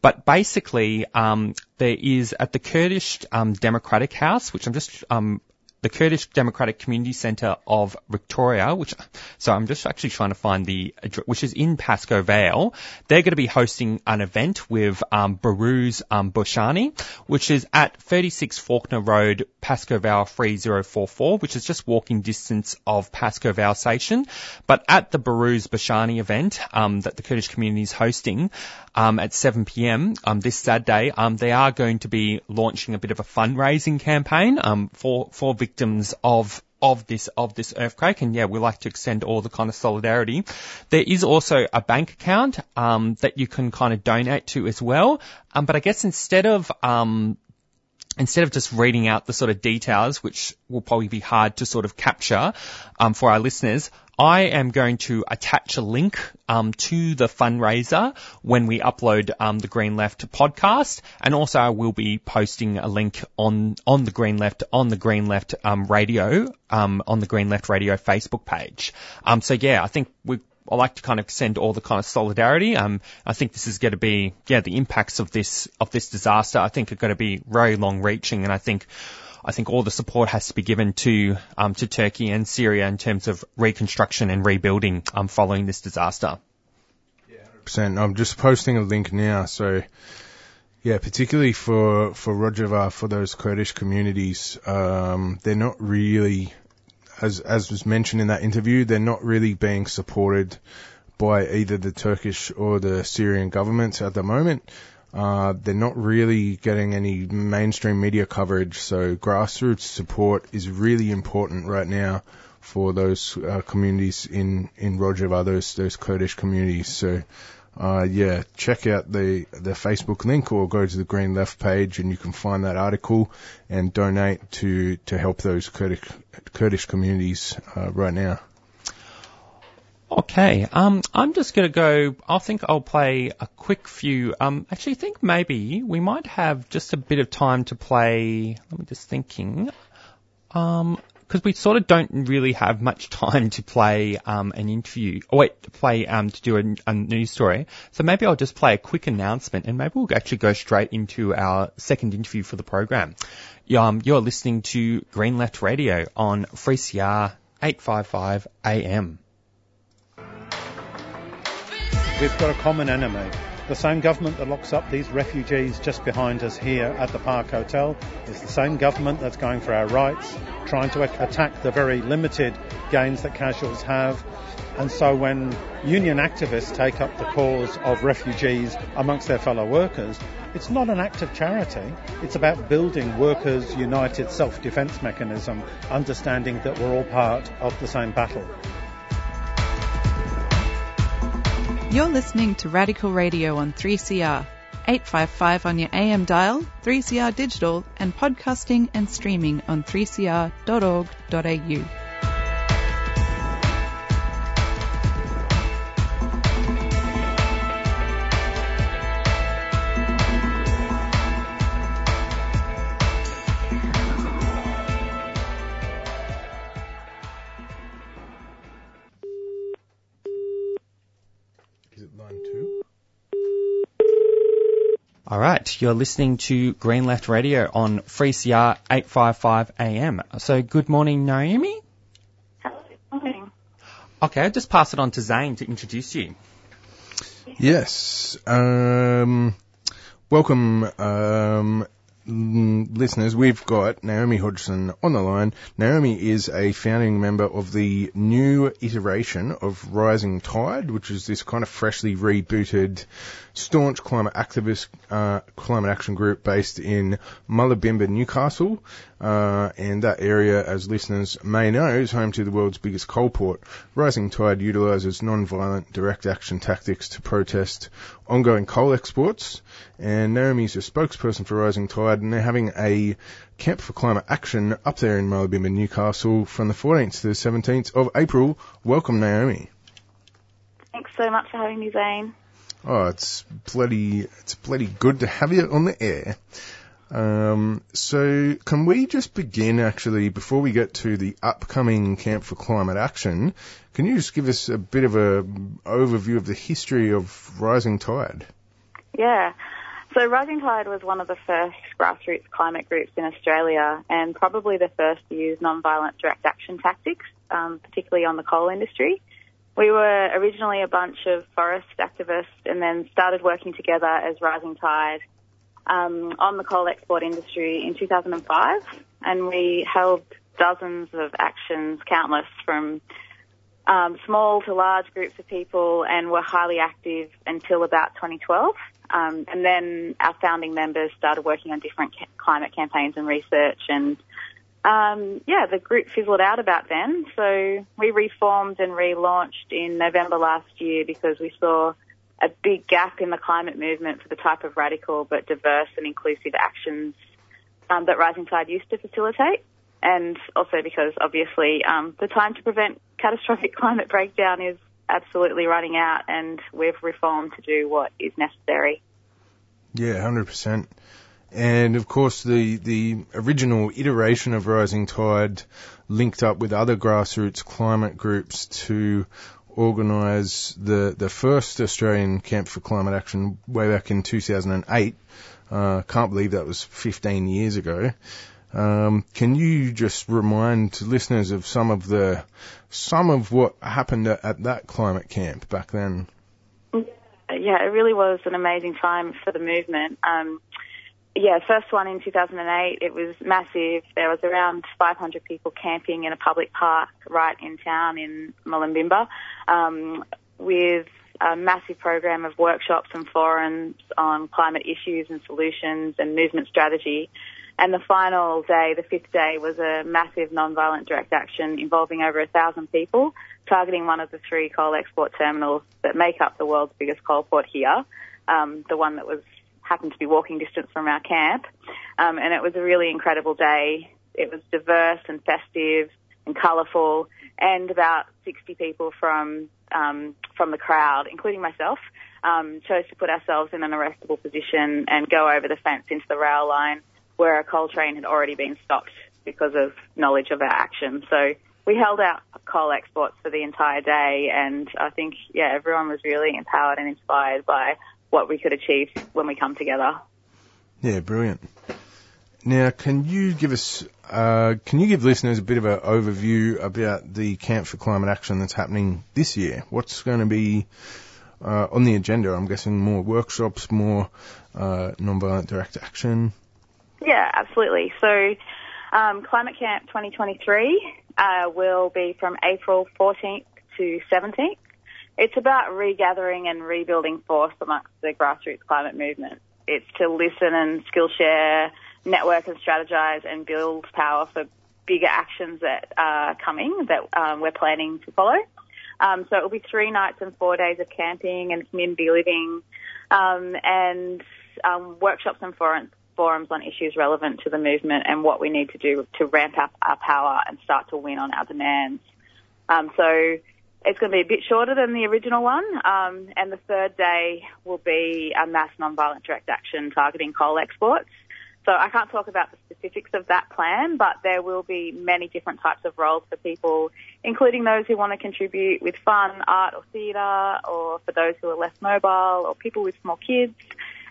B: But basically, um, there is at the Kurdish um, Democratic House, which I'm just um, the Kurdish Democratic Community Centre of Victoria, which, so I'm just actually trying to find the, which is in Pascoe Vale. They're going to be hosting an event with um, Behrouz um, Boochani, which is at 36 Faulkner Road, Pascoe Vale 3044, which is just walking distance of Pascoe Vale Station. But at the Behrouz Boochani event um, that the Kurdish community is hosting um, at 7 p.m. Um, this Saturday, um, they are going to be launching a bit of a fundraising campaign um, for for victims of of this of this earthquake, and yeah, we like to extend all the kind of solidarity. There is also a bank account um, that you can kind of donate to as well. Um, but I guess instead of um, instead of just reading out the sort of details, which will probably be hard to sort of capture um, for our listeners, I am going to attach a link um, to the fundraiser when we upload um, the Green Left podcast, and also I will be posting a link on on the Green Left on the Green Left um, radio um, on the Green Left radio Facebook page. Um, so yeah, I think we. I like to kind of send all the kind of solidarity. Um, I think this is going to be, yeah, the impacts of this of this disaster. I think are going to be very long reaching, and I think I think all the support has to be given to um, to Turkey and Syria in terms of reconstruction and rebuilding um, following this disaster.
C: Yeah, percent. I'm just posting a link now, so yeah, particularly for for Rojava, for those Kurdish communities, um, they're not really, as as was mentioned in that interview, they're not really being supported by either the Turkish or the Syrian governments at the moment. Uh, they're not really getting any mainstream media coverage, so grassroots support is really important right now for those uh, communities in in Rojava, those those Kurdish communities. So, uh, yeah, check out the the Facebook link or go to the Green Left page, and you can find that article and donate to to help those Kurdish Kurdish communities uh, right now.
B: Okay, um, I'm just going to go. I think I'll play a quick few. Um, actually, I think maybe we might have just a bit of time to play. Let me just thinking. Um, because we sort of don't really have much time to play um, an interview. Oh wait, to play um, to do a, a news story. So maybe I'll just play a quick announcement, and maybe we'll actually go straight into our second interview for the program. Um, you're listening to Green Left Radio on 3CR 855 AM.
K: We've got a common enemy. The same government that locks up these refugees just behind us here at the Park Hotel is the same government that's going for our rights, trying to attack the very limited gains that casuals have. And so when union activists take up the cause of refugees amongst their fellow workers, it's not an act of charity. It's about building workers' united self-defense mechanism, understanding that we're all part of the same battle.
L: You're listening to Radical Radio on 3CR. 855 on your AM dial, 3CR digital, and podcasting and streaming on 3cr.org.au.
B: All right, you're listening to Green Left Radio on 3CR 855 AM. So good morning, Naomi.
M: Hello, Morning.
B: Okay, I'll just pass it on to Zane to introduce you.
C: Yes. Um, welcome, um, listeners. We've got Naomi Hodgson on the line. Naomi is a founding member of the new iteration of Rising Tide, which is this kind of freshly rebooted, staunch climate activist, uh, climate action group based in Mulubinba, Newcastle. Uh, and that area, as listeners may know, is home to the world's biggest coal port. Rising Tide utilises non-violent direct action tactics to protest ongoing coal exports. And Naomi's a spokesperson for Rising Tide, and they're having a Camp for Climate Action up there in Mulubinba, Newcastle, from the 14th to the 17th of April. Welcome, Naomi.
M: Thanks so much for having me, Zane.
C: Oh, it's bloody, it's bloody good to have you on the air. Um, so can we just begin actually before we get to the upcoming Camp for Climate Action? Can you just give us a bit of a overview of the history of Rising Tide?
M: Yeah. So Rising Tide was one of the first grassroots climate groups in Australia and probably the first to use non-violent direct action tactics, um, particularly on the coal industry. We were originally a bunch of forest activists and then started working together as Rising Tide um, on the coal export industry in 2005, and we held dozens of actions, countless from um, small to large groups of people, and were highly active until about 2012. Um, and then our founding members started working on different ca- climate campaigns and research, and um, yeah, the group fizzled out about then. So we reformed and relaunched in November last year because we saw a big gap in the climate movement for the type of radical but diverse and inclusive actions um, that Rising Tide used to facilitate. And also because obviously um, the time to prevent catastrophic climate breakdown is absolutely running out and we've reformed to do what is necessary.
C: Yeah, hundred percent. And of course, the the original iteration of Rising Tide linked up with other grassroots climate groups to organise the the first Australian Camp for Climate Action way back in 2008. Uh, can't believe that was 15 years ago. Um, can you just remind listeners of some of the some of what happened at, at that climate camp back then?
M: Yeah, it really was an amazing time for the movement. Um, yeah, first one in 2008, it was massive. There was around 500 people camping in a public park right in town in Mulubinba um, with a massive program of workshops and forums on climate issues and solutions and movement strategy. And the final day, the fifth day, was a massive non-violent direct action involving over a thousand people, targeting one of the three coal export terminals that make up the world's biggest coal port here, um, the one that was happened to be walking distance from our camp. Um, and it was a really incredible day. It was diverse and festive and colourful, and about 60 people from um, from the crowd, including myself, um, chose to put ourselves in an arrestable position and go over the fence into the rail line where a coal train had already been stopped because of knowledge of our action. So we held out coal exports for the entire day, and I think yeah, everyone was really empowered and inspired by what we could achieve when we come together.
C: Yeah, brilliant. Now, can you give us, uh, can you give listeners a bit of an overview about the Camp for Climate Action that's happening this year? What's going to be uh, on the agenda? I'm guessing more workshops, more uh, non-violent direct action.
M: Yeah, absolutely. So, um, Climate Camp 2023 uh, will be from April 14th to 17th. It's about regathering and rebuilding force amongst the grassroots climate movement. It's to listen and skill share, network and strategize and build power for bigger actions that are coming that um, we're planning to follow. Um, so it will be three nights and four days of camping and community living um, and um, workshops and forums, forums on issues relevant to the movement and what we need to do to ramp up our power and start to win on our demands. Um, so it's going to be a bit shorter than the original one, um, and the third day will be a mass non-violent direct action targeting coal exports. So I can't talk about the specifics of that plan, but there will be many different types of roles for people, including those who want to contribute with fun, art or theatre, or for those who are less mobile, or people with small kids.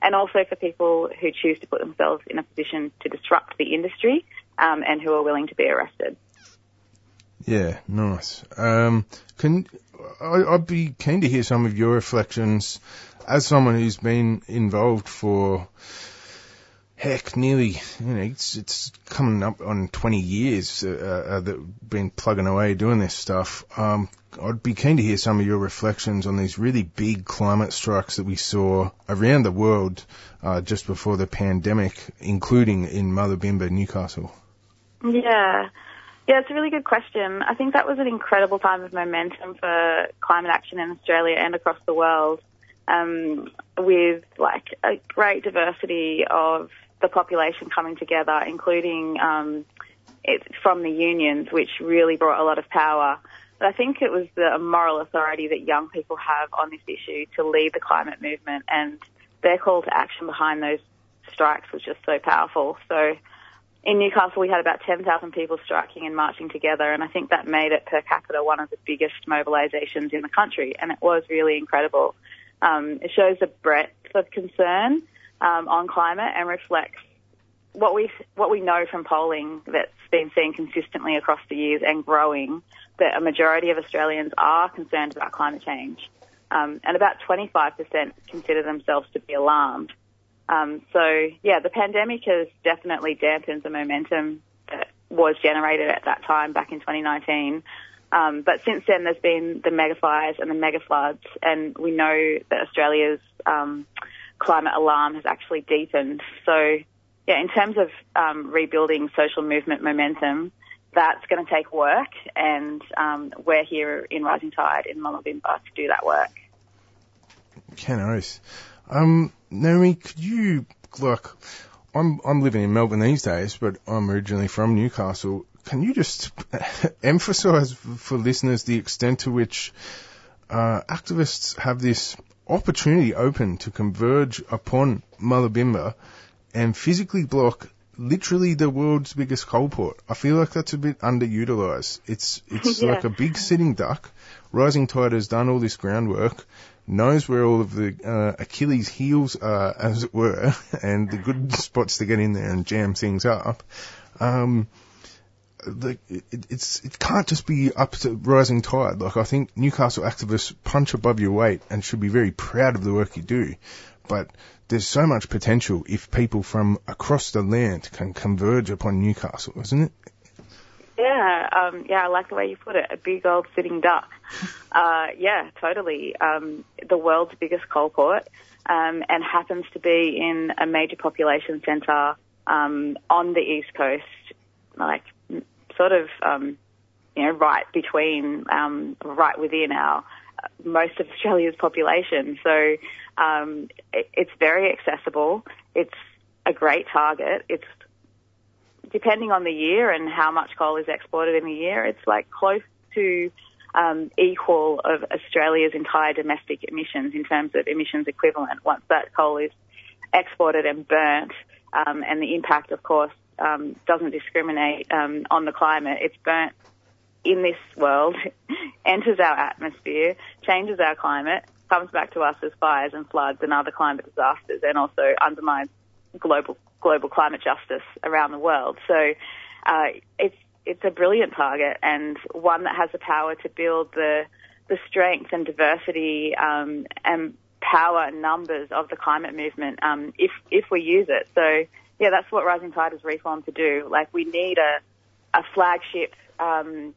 M: and also for people who choose to put themselves in a position to disrupt the industry um, and who are willing to be arrested.
C: Yeah, nice. Um, can I, I'd be keen to hear some of your reflections as someone who's been involved for heck, nearly, you know, it's, it's coming up on 20 years uh, uh, that been plugging away doing this stuff. Um, I'd be keen to hear some of your reflections on these really big climate strikes that we saw around the world uh, just before the pandemic, including in Mulubinba, Newcastle.
M: Yeah. Yeah, it's a really good question. I think that was an incredible time of momentum for climate action in Australia and across the world, um, with like a great diversity of the population coming together, including um, it, from the unions, which really brought a lot of power. But I think it was the moral authority that young people have on this issue to lead the climate movement, and their call to action behind those strikes was just so powerful. So in Newcastle, we had about 10,000 people striking and marching together, and I think that made it per capita one of the biggest mobilisations in the country, and it was really incredible. Um, it shows the breadth of concern um, on climate and reflects what we what we know from polling that's been seen consistently across the years and growing that a majority of Australians are concerned about climate change, um, and about 25% consider themselves to be alarmed. Um, so yeah, the pandemic has definitely dampened the momentum that was generated at that time back in 2019. Um, but since then, there's been the mega fires and the mega floods, and we know that Australia's um, climate alarm has actually deepened. So, yeah, in terms of um, rebuilding social movement momentum, that's going to take work, and um, we're here in Rising Tide in Mulubinba to do that work.
C: Ken Oath. Um, Naomi, could you, like, I'm, I'm living in Melbourne these days, but I'm originally from Newcastle. Can you just emphasise for listeners the extent to which uh, activists have this opportunity open to converge upon Mulubinba and physically block literally the world's biggest coal port. I feel like that's a bit underutilized. It's it's yeah. like a big sitting duck. Rising Tide has done all this groundwork, knows where all of the uh, Achilles heels are, as it were, and the good spots to get in there and jam things up. Um, the, it, it's it can't just be up to rising tide. Like I think Newcastle activists punch above your weight and should be very proud of the work you do. But there's so much potential if people from across the land can converge upon Newcastle, isn't it?
M: Yeah, um, yeah, I like the way you put it. A big old sitting duck. Uh, yeah, totally. Um, the world's biggest coal port, um, and happens to be in a major population centre um, on the east coast, like sort of, um, you know, right between, um, right within our most of Australia's population. So um, it, it's very accessible. It's a great target. It's depending on the year and how much coal is exported in the year. It's like close to um, equal of Australia's entire domestic emissions in terms of emissions equivalent once that coal is exported and burnt. Um, and the impact, of course, um, doesn't discriminate um, on the climate. It's burnt in this world, enters our atmosphere, changes our climate, comes back to us as fires and floods and other climate disasters, and also undermines global global climate justice around the world. So uh, it's it's a brilliant target and one that has the power to build the the strength and diversity um, and power and numbers of the climate movement um, if if we use it. So yeah, that's what Rising Tide is reformed to do. Like we need a a flagship um,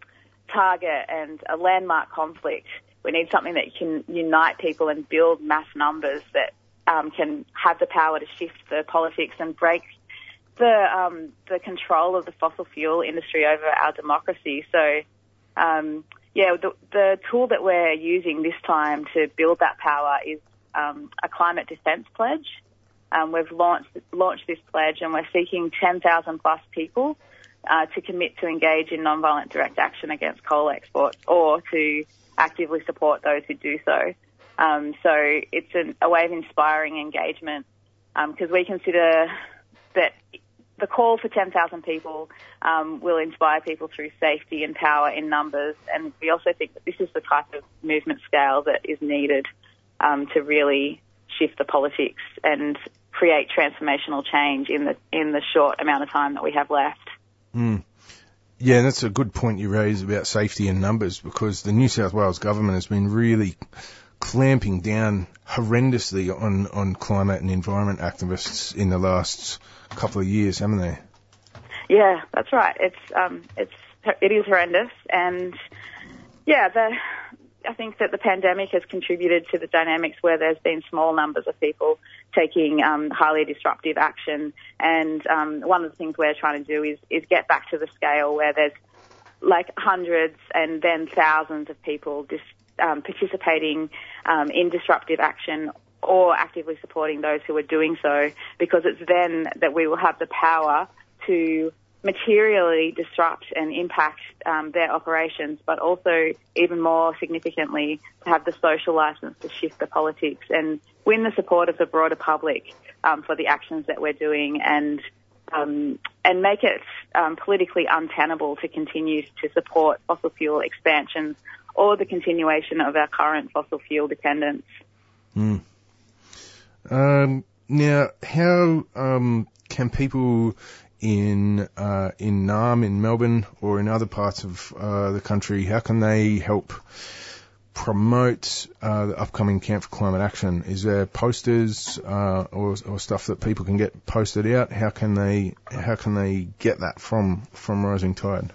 M: target and a landmark conflict. We need something that can unite people and build mass numbers that um, can have the power to shift the politics and break the um, the control of the fossil fuel industry over our democracy. So, um, yeah, the, the tool that we're using this time to build that power is um, a climate defence pledge. Um, we've launched launched this pledge, and we're seeking 10,000 plus people uh, to commit to engage in non-violent direct action against coal exports, or to actively support those who do so. Um, so it's an, a way of inspiring engagement because um, we consider that the call for 10,000 people um, will inspire people through safety and power in numbers, and we also think that this is the type of movement scale that is needed um, to really shift the politics and create transformational change in the in the short amount of time that we have left.
C: Mm. Yeah, that's a good point you raise about safety in numbers because the New South Wales government has been really clamping down horrendously on, on climate and environment activists in the last couple of years, haven't they?
M: Yeah, that's right. It's um, it's it is horrendous, and yeah, the I think that the pandemic has contributed to the dynamics where there's been small numbers of people taking um, highly disruptive action. And um, one of the things we're trying to do is, is get back to the scale where there's like hundreds and then thousands of people just um, participating um, in disruptive action or actively supporting those who are doing so, because it's then that we will have the power to materially disrupt and impact um, their operations, but also even more significantly to have the social license to shift the politics and win the support of the broader public um, for the actions that we're doing and um, and make it um, politically untenable to continue to support fossil fuel expansions or the continuation of our current fossil fuel dependence.
C: Mm. now, how um, can people in uh, in Naarm, in Melbourne, or in other parts of uh, the country, how can they help promote uh, the upcoming Camp for Climate Action? Is there posters uh, or, or stuff that people can get posted out? How can they how can they get that from from Rising Tide?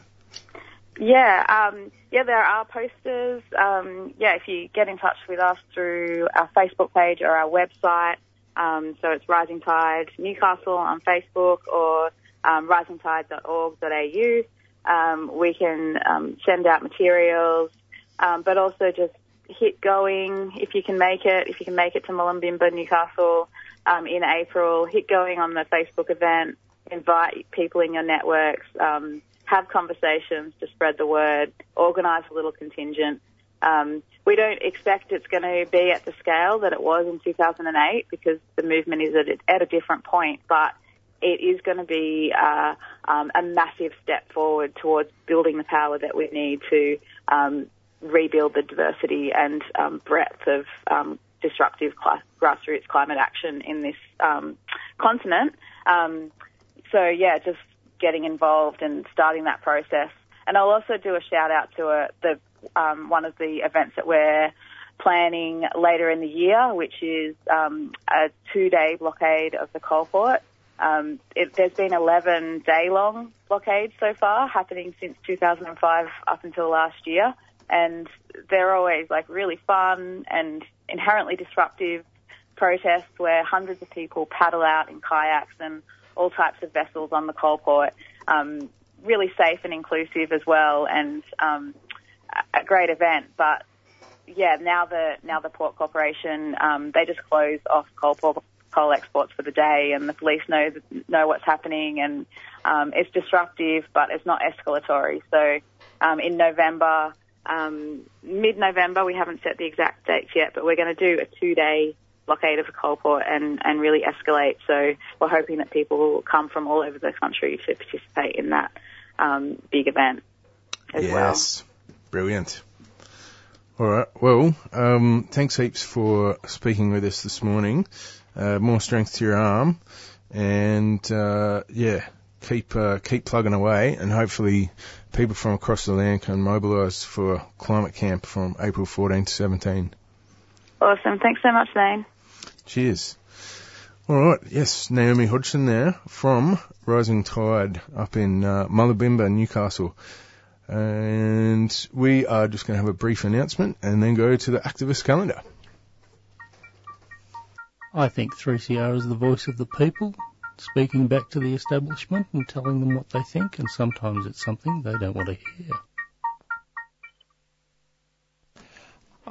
M: Yeah, um, yeah, there are posters. Um, yeah, if you get in touch with us through our Facebook page or our website, um, so it's Rising Tide Newcastle on Facebook or um, risingtide.org.au. Um, we can um, send out materials, um, but also just hit going if you can make it. If you can make it to Mulubinba, Newcastle um, in April, hit going on the Facebook event. Invite people in your networks. Um, have conversations to spread the word. Organise a little contingent. Um, we don't expect it's going to be at the scale that it was in 2008 because the movement is at, at a different point, but it is going to be uh, um, a massive step forward towards building the power that we need to um, rebuild the diversity and um, breadth of um, disruptive cl- grassroots climate action in this um, continent. Um, so yeah, just getting involved and starting that process. And I'll also do a shout out to a, the one of the events that we're planning later in the year, which is um, a two-day blockade of the coal port. Um, it, there's been 11 day-long blockades so far happening since 2005 up until last year, and they're always like really fun and inherently disruptive protests where hundreds of people paddle out in kayaks and all types of vessels on the coal port. Um, really safe and inclusive as well, and um, a great event. But yeah, now the now the port corporation um, they just close off coal port coal exports for the day, and the police know know what's happening, and um, it's disruptive, but it's not escalatory. So um, in November, um, mid-November, we haven't set the exact dates yet, but we're going to do a two-day blockade of the coal port and, and really escalate. So we're hoping that people will come from all over the country to participate in that um, big event as
C: yes.
M: well.
C: Yes, brilliant. All right. Well, um, thanks heaps for speaking with us this morning uh, more strength to your arm, and uh, yeah, keep uh, keep plugging away, and hopefully people from across the land can mobilise for climate camp from April 14 to 17.
M: Awesome. Thanks so much, Zane.
C: Cheers. All right. Yes, Naomi Hodgson there from Rising Tide up in uh, Newcastle. And we are just going to have a brief announcement and then go to the activist calendar.
N: I think 3CR is the voice of the people, speaking back to the establishment and telling them what they think, and sometimes it's something they don't want to hear.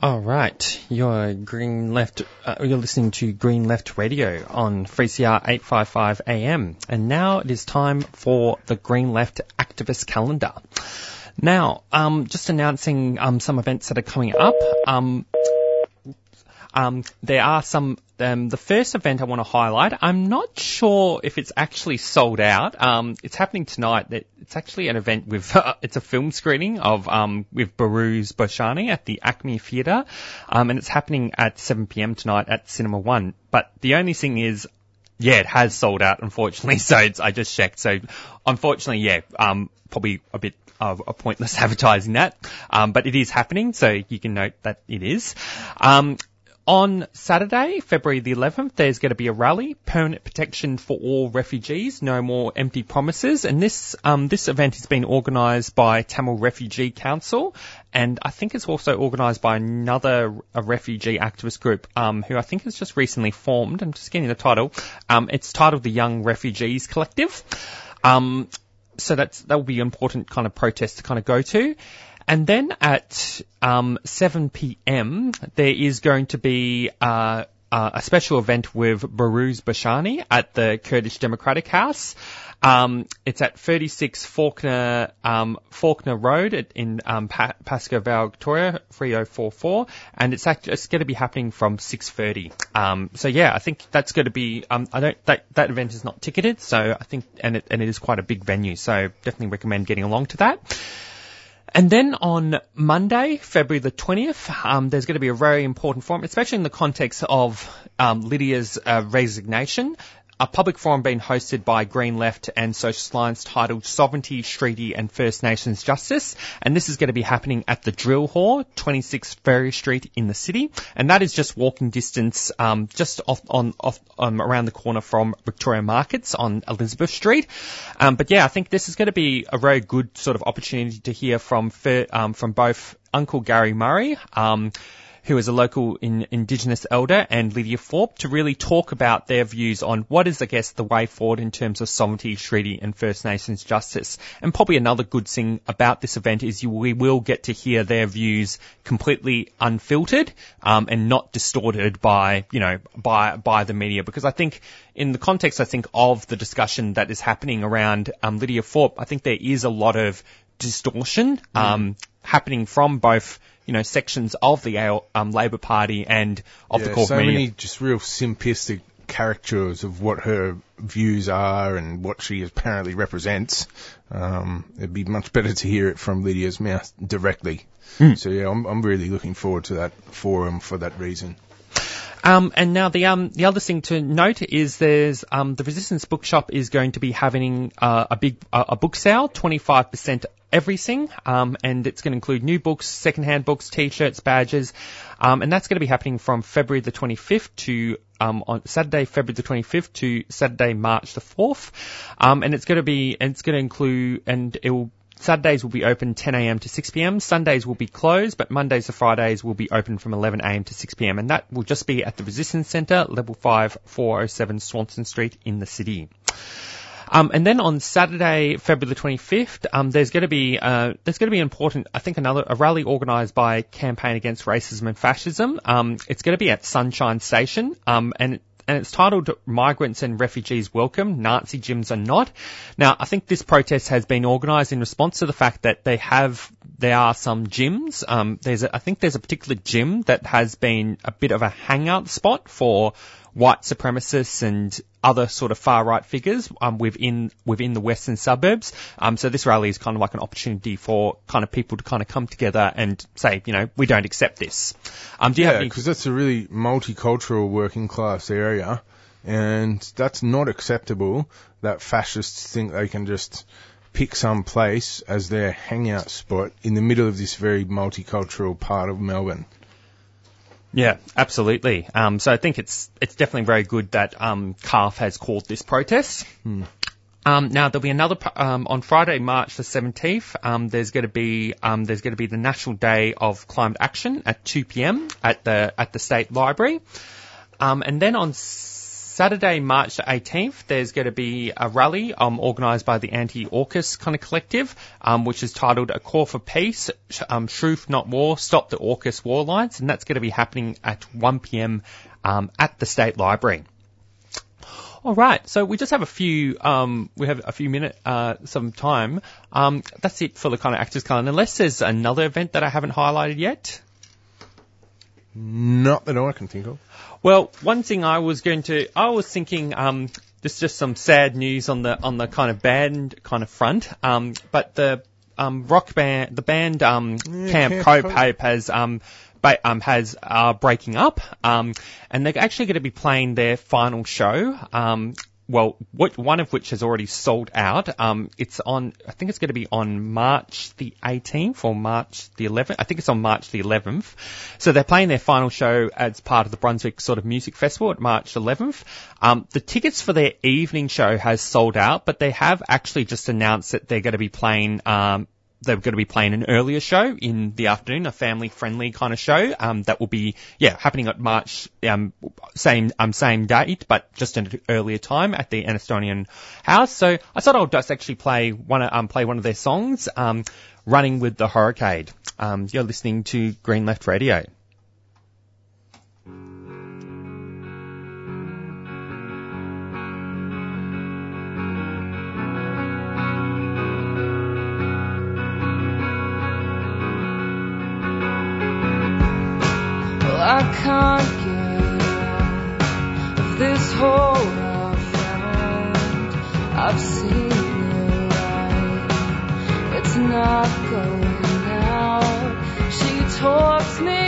B: All right, you're Green Left. Uh, you're listening to Green Left Radio on 3CR 855 AM, and now it is time for the Green Left Activist Calendar. Now, um, just announcing um, some events that are coming up. Um, um, there are some um, the first event I want to highlight, I'm not sure if it's actually sold out. Um, it's happening tonight. It's actually an event with, uh, it's a film screening of, um, with Behrouz Boochani at the ACMI Theatre. Um, and it's happening at 7pm tonight at Cinema One. But the only thing is, yeah, it has sold out, unfortunately. So it's, I just checked. So unfortunately, yeah, um, probably a bit of a pointless advertising that. Um, but it is happening, so you can note that it is. Um, on Saturday, February the 11th, there's going to be a rally, permanent protection for all refugees, no more empty promises. And this, um, this event has been organised by Tamil Refugee Council, and I think it's also organised by another refugee activist group, um, who I think has just recently formed. I'm just getting the title. Um, it's titled the Young Refugees Collective. Um, so that's that will be an important kind of protest to kind of go to. And then at um, 7 p.m., there is going to be uh, uh, a special event with Behrouz Boochani at the Kurdish Democratic House. Um, it's at 36 Faulkner um, Faulkner Road in um, pa- Pascoe Vale, Victoria, 3044, and it's actually it's going to be happening from 6:30. Um, so yeah, I think that's going to be. Um, I don't that that event is not ticketed, so I think and it and it is quite a big venue, so definitely recommend getting along to that. And then on Monday, February the 20th, um, there's going to be a very important forum, especially in the context of um, Lydia's uh, resignation a public forum being hosted by Green Left and Socialist Alliance titled Sovereignty, Treaty and First Nations Justice. And this is going to be happening at the Drill Hall, 26 Ferry Street in the city. And that is just walking distance, um, just off, on, off, um, around the corner from Victoria Markets on Elizabeth Street. Um, but yeah, I think this is going to be a very good sort of opportunity to hear from, um, from both Uncle Gary Murray, um, who is a local in, Indigenous elder, and Lydia Thorpe, to really talk about their views on what is, I guess, the way forward in terms of sovereignty, treaty, and First Nations justice. And probably another good thing about this event is you, we will get to hear their views completely unfiltered um, and not distorted by, you know, by by the media. Because I think in the context, I think of the discussion that is happening around um, Lydia Thorpe, I think there is a lot of distortion um, mm. happening from both you know, sections of the um, Labor Party and of
C: yeah,
B: the corporate
C: so
B: media.
C: many just real simplistic caricatures of what her views are and what she apparently represents. Um, it'd be much better to hear it from Lydia's mouth directly. Mm. So yeah, I'm, I'm really looking forward to that forum for that reason.
B: Um, and now the um, the other thing to note is there's um, the Resistance Bookshop is going to be having uh, a big uh, a book sale, 25% everything, um, and it's going to include new books, secondhand books, t-shirts, badges, um, and that's going to be happening from February the 25th to um, on Saturday, February the 25th to Saturday, March the 4th, um, and it's going to be and it's going to include and it will Saturdays will be open 10am to 6pm. Sundays will be closed, but Mondays to Fridays will be open from 11am to 6pm. And that will just be at the Resistance Centre, level 5, 407 Swanston Street in the city. Um, and then on Saturday, February the 25th, um, there's going to be uh, there's going to be important, I think, another a rally organised by Campaign Against Racism and Fascism. Um, it's going to be at Sunshine Station, um, and and it's titled Migrants and Refugees Welcome, Nazi Gyms Are Not. Now, I think this protest has been organised in response to the fact that they have, there are some gyms. Um, there's a, I think there's a particular gym that has been a bit of a hangout spot for white supremacists and other sort of far right figures um, within within the western suburbs. Um, so this rally is kind of like an opportunity for kind of people to kind of come together and say, you know, we don't accept this. Um, do you
C: yeah, because that's a really multicultural working class area, and that's not acceptable. That fascists think they can just pick some place as their hangout spot in the middle of this very multicultural part of Melbourne.
B: Yeah, absolutely. Um, so I think it's it's definitely very good that um, CARF has called this protest.
C: Hmm.
B: Um, now there'll be another um, on Friday, March the 17th. Um, there's going to be um, there's going to be the National Day of Climate Action at 2 p.m. at the at the State Library, um, and then on Saturday, March 18th, there's going to be a rally um, organised by the Anti-AUKUS kind of collective, um, which is titled A Call for Peace, um, Truth Not War, Stop the AUKUS War Lines, and that's going to be happening at 1pm um, at the State Library. All right, so we just have a few, um, we have a few minutes, uh, some time. Um, that's it for the kind of actors calendar. Unless there's another event that I haven't highlighted yet.
C: Not that I can think of.
B: Well, one thing I was going to, I was thinking, um, there's just some sad news on the on the kind of band kind of front. Um, but the um, rock band, the band um,
C: Yeah,
B: Camp Cope. Has um, ba- um, has are breaking up, um, and they're actually going to be playing their final show. Um, well, what, one of which has already sold out. Um, it's on, I think it's going to be on March the 18th or March the 11th. I think it's on March the 11th. So they're playing their final show as part of the Brunswick sort of music festival at March 11th. Um, the tickets for their evening show has sold out, but they have actually just announced that they're going to be playing, um, they're going to be playing an earlier show in the afternoon, a family friendly kind of show. Um, that will be, yeah, happening at March, um, same, um, same date, but just an earlier time at the Anastonian House. So I thought I'll just actually play one, um, play one of their songs, um, running with the Hurricane. Um, you're listening to Green Left Radio.
O: I can't get out of this hole I found. I've seen the light. It's not going out. She talks me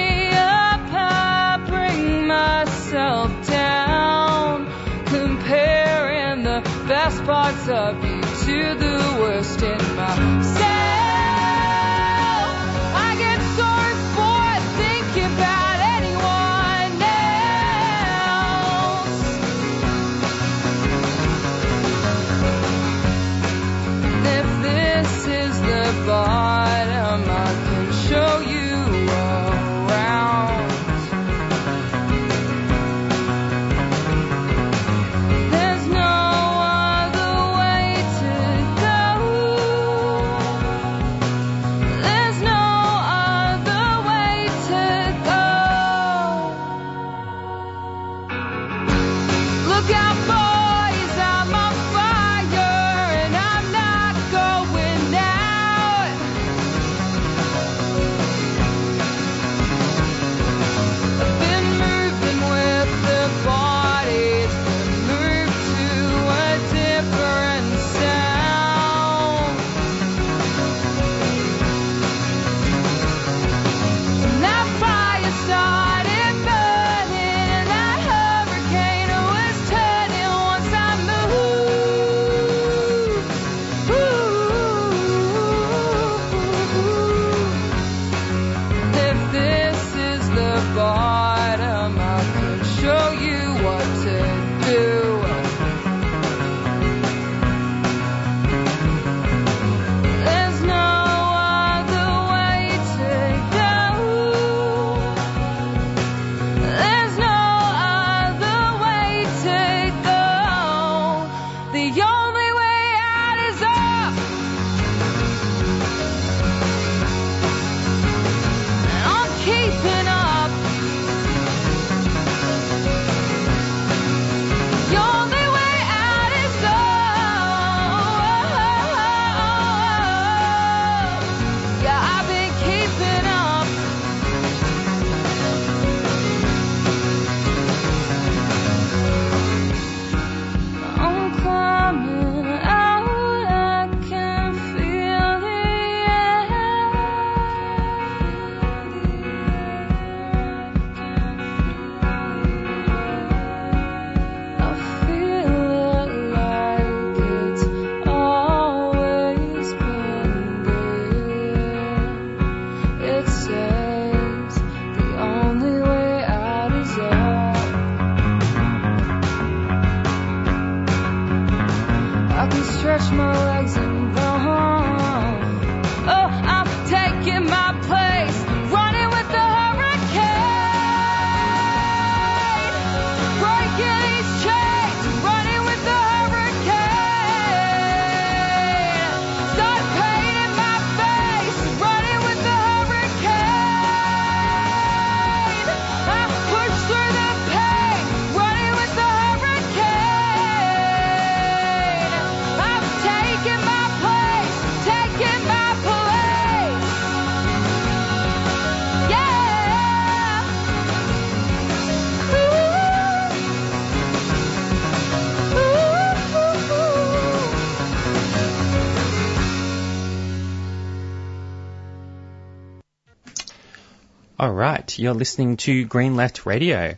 B: You're listening to Green Left Radio,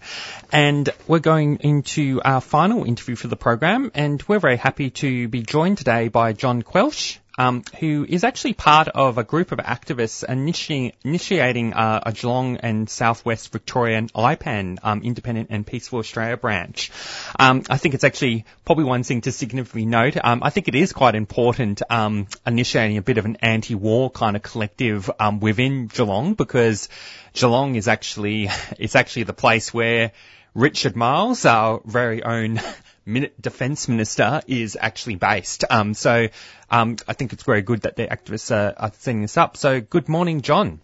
B: and we're going into our final interview for the program, and we're very happy to be joined today by John Quelch, um, who is actually part of a group of activists initi- initiating uh, a Geelong and Southwest Victorian IPAN, um, Independent and Peaceful Australia branch. Um, I think it's actually probably one thing to significantly note. Um, I think it is quite important um, initiating a bit of an anti-war kind of collective um, within Geelong because Geelong is actually it's actually the place where Richard Marles, our very own defence minister, is actually based. Um, so um, I think it's very good that the activists are, are setting this up. So good morning, John.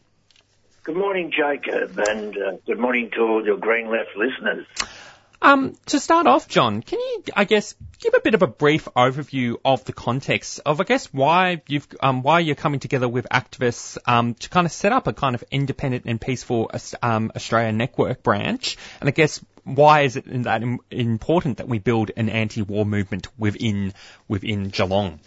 P: Good morning, Jacob, and uh, good morning to all your Green Left listeners.
B: Um, to start off, John, can you, I guess, give a bit of a brief overview of the context of, I guess, why you've, um, why you're coming together with activists um, to kind of set up a kind of independent and peaceful um, Australia network branch, and I guess why is it that important that we build an anti-war movement within within Geelong?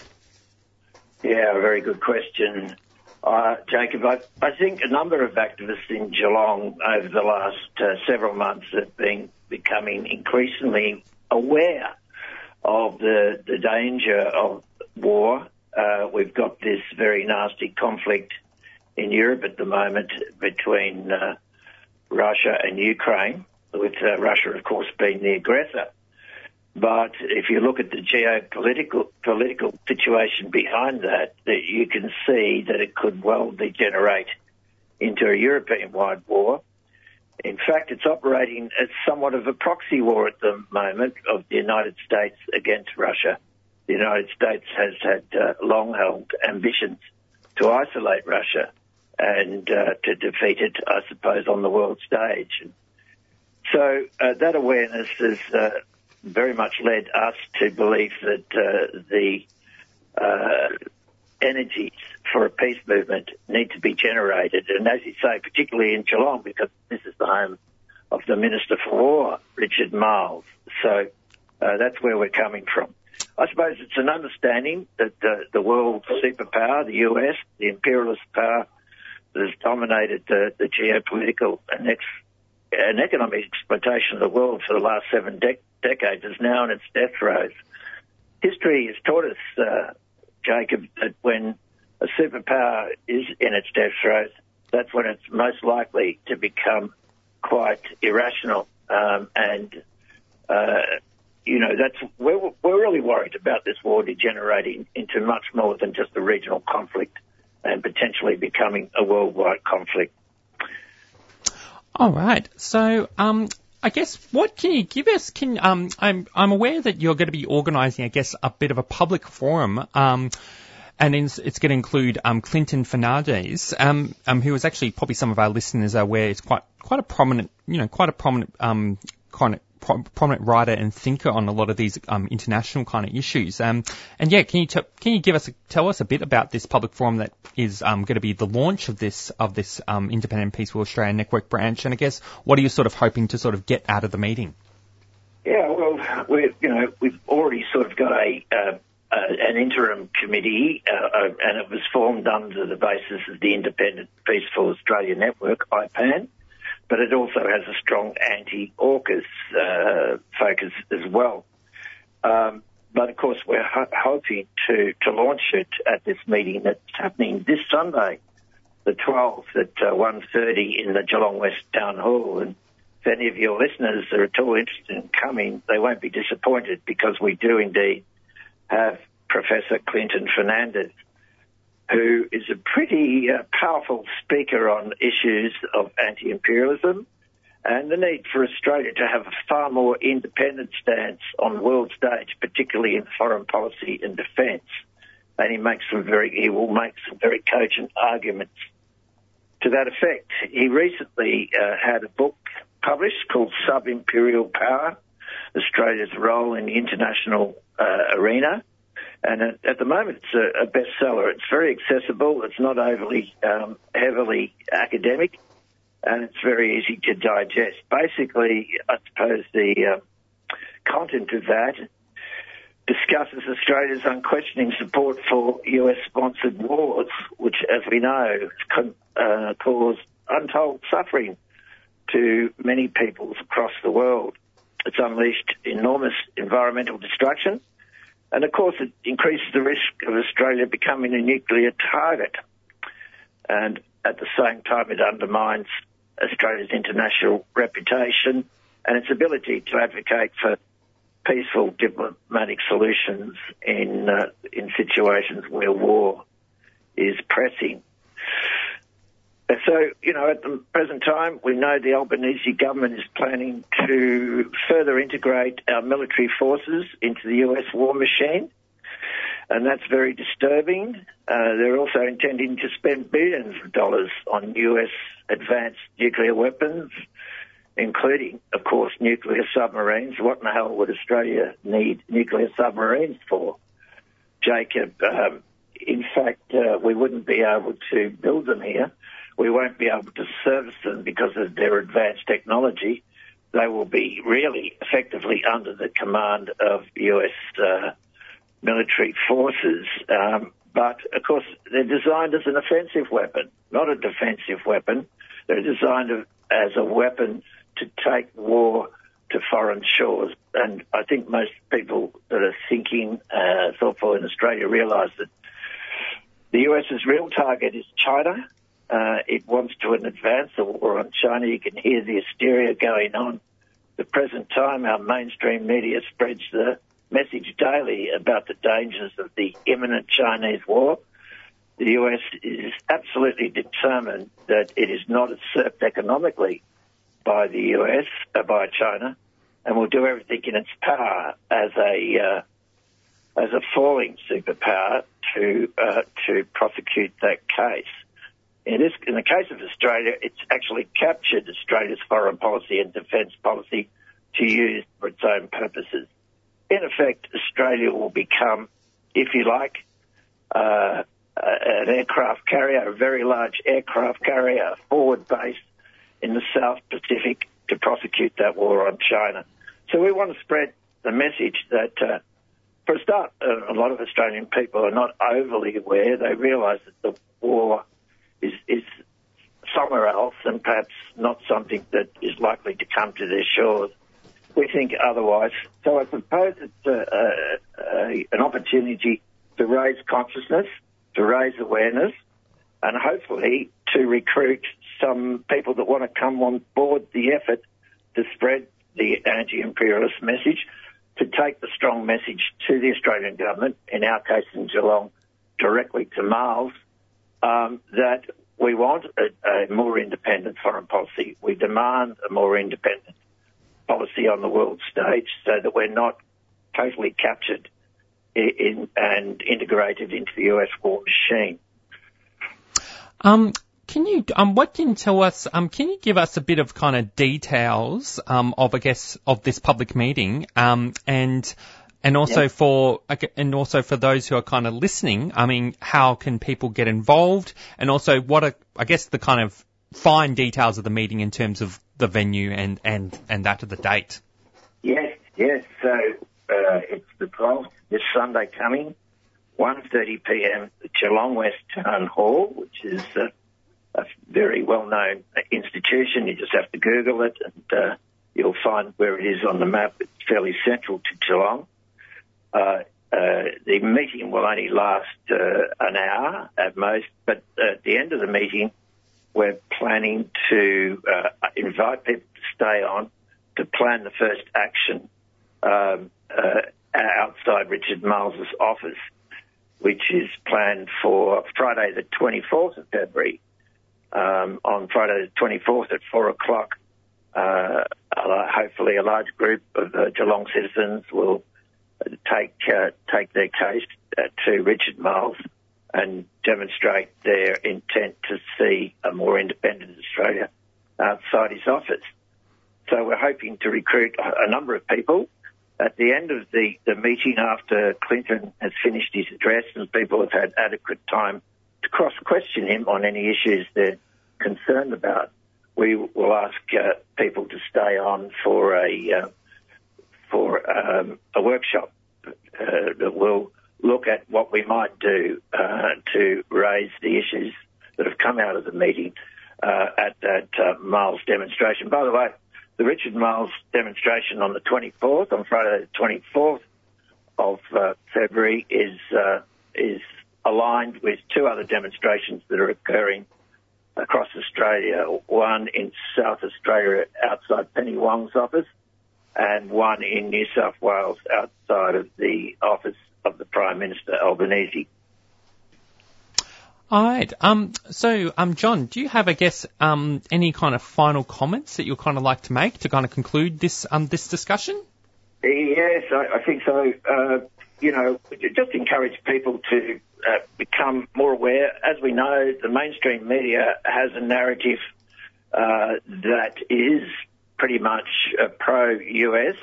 P: Yeah, a very good question. Uh, Jacob, I, I, think a number of activists in Geelong over the last uh, several months have been becoming increasingly aware of the, the danger of war. Uh, we've got this very nasty conflict in Europe at the moment between uh, Russia and Ukraine, with uh, Russia, of course, being the aggressor. But if you look at the geopolitical political situation behind that, that you can see that it could well degenerate into a European-wide war. In fact, it's operating as somewhat of a proxy war at the moment of the United States against Russia. The United States has had uh, long-held ambitions to isolate Russia and uh, to defeat it, I suppose, on the world stage. So uh, that awareness is uh, very much led us to believe that uh, the uh, energies for a peace movement need to be generated. And as you say, particularly in Geelong, because this is the home of the Minister for War, Richard Marles. So uh, that's where we're coming from. I suppose it's an understanding that uh, the world superpower, the US, the imperialist power that has dominated the, the geopolitical and, and economic exploitation of the world for the last seven de- decades, is now in its death throes. History has taught us, uh, Jacob, that when a superpower is in its death throes, that's when it's most likely to become quite irrational. Um, and, uh, you know, that's, we're, we're really worried about this war degenerating into much more than just a regional conflict and potentially becoming a worldwide conflict.
B: All right. So, um, I guess what can you give us? Can um, I'm I'm aware that you're going to be organising, I guess, a bit of a public forum. Um, and it's, it's going to include um, Clinton Fernandes, um, um, who is actually probably some of our listeners are aware is quite quite a prominent, you know, quite a prominent um, kind of pro- prominent writer and thinker on a lot of these um, international kind of issues. Um, and yeah, can you t- can you give us a, tell us a bit about this public forum that is um, going to be the launch of this of this um, Independent Peaceful Australia Network branch? And I guess what are you sort of hoping to sort of get out of the meeting?
P: Yeah, well, we you know we've already sort of got a uh, uh, an interim committee, uh, and it was formed under the basis of the Independent Peaceful Australia Network, IPAN, but it also has a strong anti-AUKUS uh, focus as well. Um, but of course, we're ho- hoping to, to launch it at this meeting that's happening this Sunday, the 12th at uh, 1.30 in the Geelong West Town Hall. And if any of your listeners are at all interested in coming, they won't be disappointed because we do indeed have Professor Clinton Fernandes, who is a pretty uh, powerful speaker on issues of anti-imperialism and the need for Australia to have a far more independent stance on the world stage, particularly in foreign policy and defence. And he makes some very, he will make some very cogent arguments to that effect. He recently uh, had a book published called Sub-Imperial Power, Australia's Role in the International uh, Arena. And at, at, the moment, it's a, a, bestseller. It's very accessible. It's not overly um, heavily academic, and it's very easy to digest. Basically, I suppose the uh, content of that discusses Australia's unquestioning support for US-sponsored wars, which, as we know, can uh, cause untold suffering to many peoples across the world. It's unleashed enormous environmental destruction, and of course, it increases the risk of Australia becoming a nuclear target. And at the same time, it undermines Australia's international reputation and its ability to advocate for peaceful diplomatic solutions in uh, in situations where war is pressing. So, you know, at the present time, we know the Albanese government is planning to further integrate our military forces into the US war machine, and that's very disturbing. Uh, they're also intending to spend billions of dollars on US advanced nuclear weapons, including, of course, nuclear submarines. What in the hell would Australia need nuclear submarines for? Jacob, um, in fact, uh, we wouldn't be able to build them here. We won't be able to service them because of their advanced technology. They will be really effectively under the command of US uh, military forces. Um, but of course, they're designed as an offensive weapon, not a defensive weapon. They're designed as a weapon to take war to foreign shores. And I think most people that are thinking uh, thoughtful in Australia realise that the US's real target is China. Uh, it wants to advance the war on China. You can hear the hysteria going on. The present time, our mainstream media spreads the message daily about the dangers of the imminent Chinese war. The US is absolutely determined that it is not usurped economically by the US, uh, by China, and will do everything in its power as a uh, as a falling superpower to uh, to prosecute that case. In, this, in the case of Australia, it's actually captured Australia's foreign policy and defence policy to use for its own purposes. In effect, Australia will become, if you like, uh, an aircraft carrier, a very large aircraft carrier, a forward base in the South Pacific to prosecute that war on China. So we want to spread the message that, uh, for a start, uh, a lot of Australian people are not overly aware. They realise that the war is, is somewhere else and perhaps not something that is likely to come to their shores. We think otherwise. So I suppose it's a, a, an opportunity to raise consciousness, to raise awareness, and hopefully to recruit some people that want to come on board the effort to spread the anti-imperialist message, to take the strong message to the Australian government, in our case in Geelong, directly to Marles, um, that we want a, a, more independent foreign policy. We demand a more independent policy on the world stage so that we're not totally captured in, in, and integrated into the US war machine.
B: Um, can you, um, what can you tell us, um, can you give us a bit of kind of details, um, of, I guess, of this public meeting, um, and, and also for, and also for those who are kind of listening, I mean, how can people get involved? And also what are, I guess, the kind of fine details of the meeting in terms of the venue and, and, and that of the date?
P: Yes, yes. So, uh, it's the 12th, this Sunday coming, 1.30pm at Geelong West Town Hall, which is uh, a very well-known institution. You just have to Google it and uh, you'll find where it is on the map. It's fairly central to Geelong. Uh, uh, the meeting will only last uh, an hour at most, but at the end of the meeting, we're planning to uh, invite people to stay on to plan the first action um, uh, outside Richard Marles' office, which is planned for Friday, the 24th of February. Um, on Friday the 24th at 4 o'clock, uh, hopefully a large group of Geelong citizens will take uh, take their case uh, to Richard Marles and demonstrate their intent to see a more independent Australia outside his office. So we're hoping to recruit a number of people. At the end of the, the meeting, after Clinton has finished his address and people have had adequate time to cross question him on any issues they're concerned about, we will ask uh, people to stay on for a uh, for um, a workshop uh, that will look at what we might do uh, to raise the issues that have come out of the meeting uh, at that uh, Marles demonstration. By the way, the Richard Marles demonstration on the 24th, on Friday the 24th of uh, February, is uh, is aligned with two other demonstrations that are occurring across Australia. One in South Australia outside Penny Wong's office, and one in New South Wales outside of the office of the Prime Minister Albanese.
B: All right. Um, so, um, John, do you have, I guess, um, any kind of final comments that you'd kind of like to make to kind of conclude this um, this discussion?
P: Yes, I, I think so. Uh, you know, just encourage people to uh, become more aware. As we know, the mainstream media has a narrative uh, that is pretty much uh, pro-US,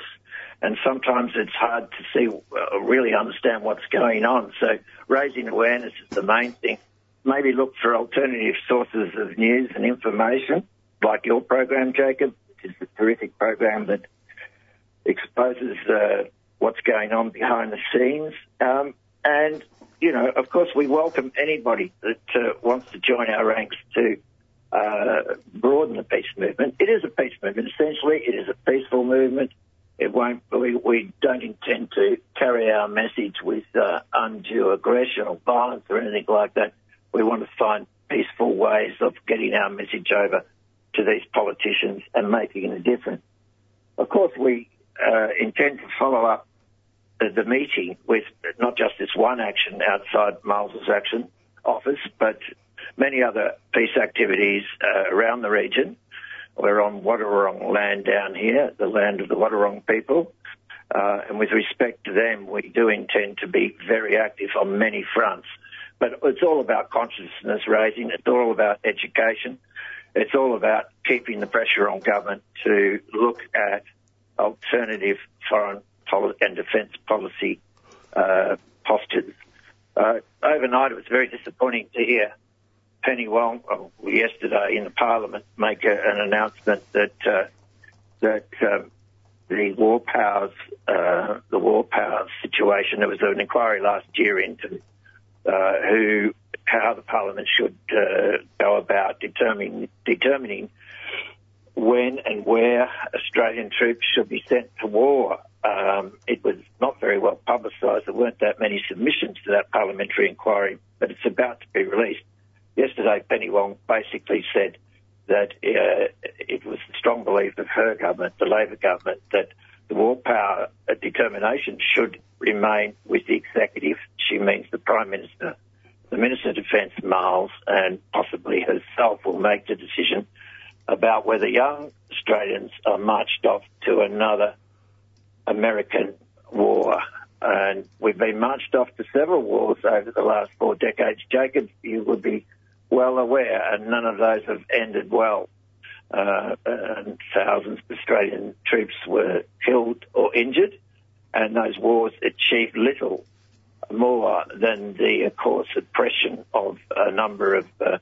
P: and sometimes it's hard to see, uh, really understand what's going on. So raising awareness is the main thing. Maybe look for alternative sources of news and information, like your program, Jacob, which is a terrific program that exposes uh, what's going on behind the scenes. Um, and, you know, of course, we welcome anybody that uh, wants to join our ranks to uh, broaden the peace movement. It is a peace movement. Essentially, it is a peaceful movement. It won't. We, we don't intend to carry our message with uh, undue aggression or violence or anything like that. We want to find peaceful ways of getting our message over to these politicians and making a difference. Of course, we uh, intend to follow up the, the meeting with not just this one action outside Marles's action office, but many other peace activities uh, around the region. We're on Wadawurrung land down here, the land of the Wadawurrung people. Uh, and with respect to them, we do intend to be very active on many fronts. But it's all about consciousness raising. It's all about education. It's all about keeping the pressure on government to look at alternative foreign and defence policy uh, postures. Uh, overnight, it was very disappointing to hear Penny Wong oh, yesterday in the Parliament make a, an announcement that uh, that um, the war powers uh, the war powers situation. There was an inquiry last year into uh, who how the Parliament should uh, go about determining determining when and where Australian troops should be sent to war. Um, it was not very well publicised. There weren't that many submissions to that parliamentary inquiry, but it's about to be released. Yesterday, Penny Wong basically said that uh, it was the strong belief of her government, the Labor government, that the war power determination should remain with the executive. She means the Prime Minister. The Minister of Defence, Marles, and possibly herself will make the decision about whether young Australians are marched off to another American war. And we've been marched off to several wars over the last four decades. Jacob, you would be well aware, and none of those have ended well. Uh, and thousands of Australian troops were killed or injured, and those wars achieved little more than the, of course, oppression of a number of uh,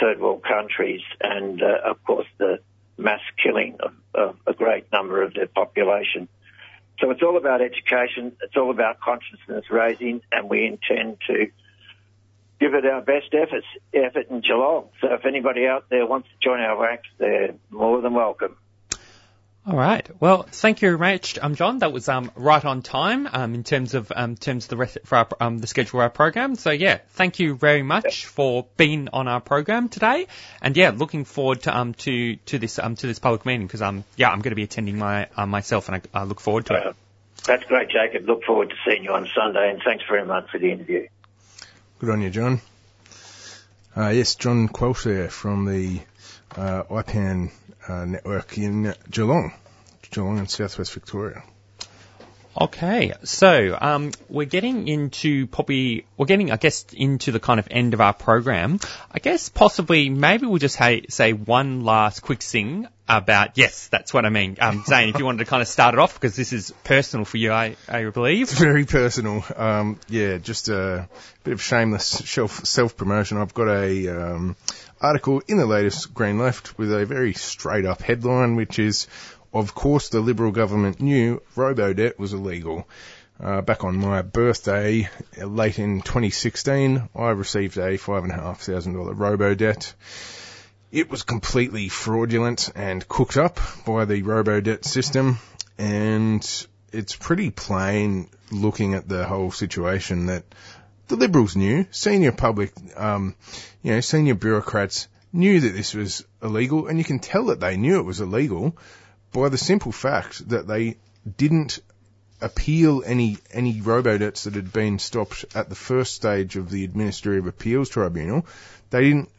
P: third world countries and, uh, of course, the mass killing of, of, a great number of their population. So it's all about education, it's all about consciousness raising, and we intend to give it our best efforts, effort in Geelong. So if anybody out there wants to join our ranks, they're more than welcome.
B: All right. Well, thank you very much, um, John. That was um, right on time um, in terms of um, terms of the rest for our, um, the schedule of our program. So yeah, thank you very much for being on our program today. And yeah, looking forward to um to to this um to this public meeting because um yeah I'm going to be attending my uh, myself and I, I look forward to
P: uh, it. That's great, Jacob. Look forward to seeing you on Sunday, and thanks very much for the interview.
C: Good on you, John. Uh, yes, John Quelch there from the uh, IPAN uh, network in Geelong, Geelong in Southwest Victoria.
B: Okay, so um, we're getting into probably we're getting I guess into the kind of end of our program. I guess possibly maybe we'll just ha- say one last quick thing about yes, that's what I mean. Um, Zane, if you wanted to kind of start it off because this is personal for you, I, I believe.
C: It's very personal. Um, yeah, just a bit of shameless self promotion. I've got a um, article in the latest Green Left with a very straight up headline, which is of course, the Liberal government knew robo-debt was illegal. Uh, back on my birthday, late in 2016, I received a $5,500 robo-debt. It was completely fraudulent and cooked up by the robo-debt system, and it's pretty plain looking at the whole situation that the Liberals knew, senior public, um, you know, senior bureaucrats knew that this was illegal, and you can tell that they knew it was illegal by the simple fact that they didn't appeal any any robo-debts that had been stopped at the first stage of the Administrative Appeals Tribunal. They didn't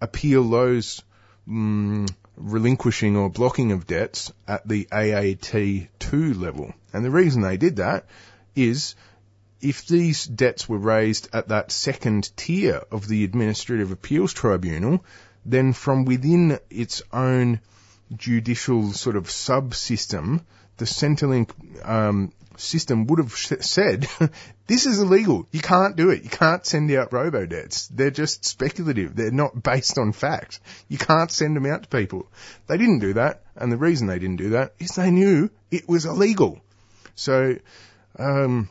C: appeal those mm, relinquishing or blocking of debts at the AAT2 level. And the reason they did that is if these debts were raised at that second tier of the Administrative Appeals Tribunal, then from within its own judicial sort of subsystem, the Centrelink um, system would have sh- said, this is illegal. You can't do it. You can't send out robo debts. They're just speculative. They're not based on fact. You can't send them out to people. They didn't do that. And the reason they didn't do that is they knew it was illegal. So, um,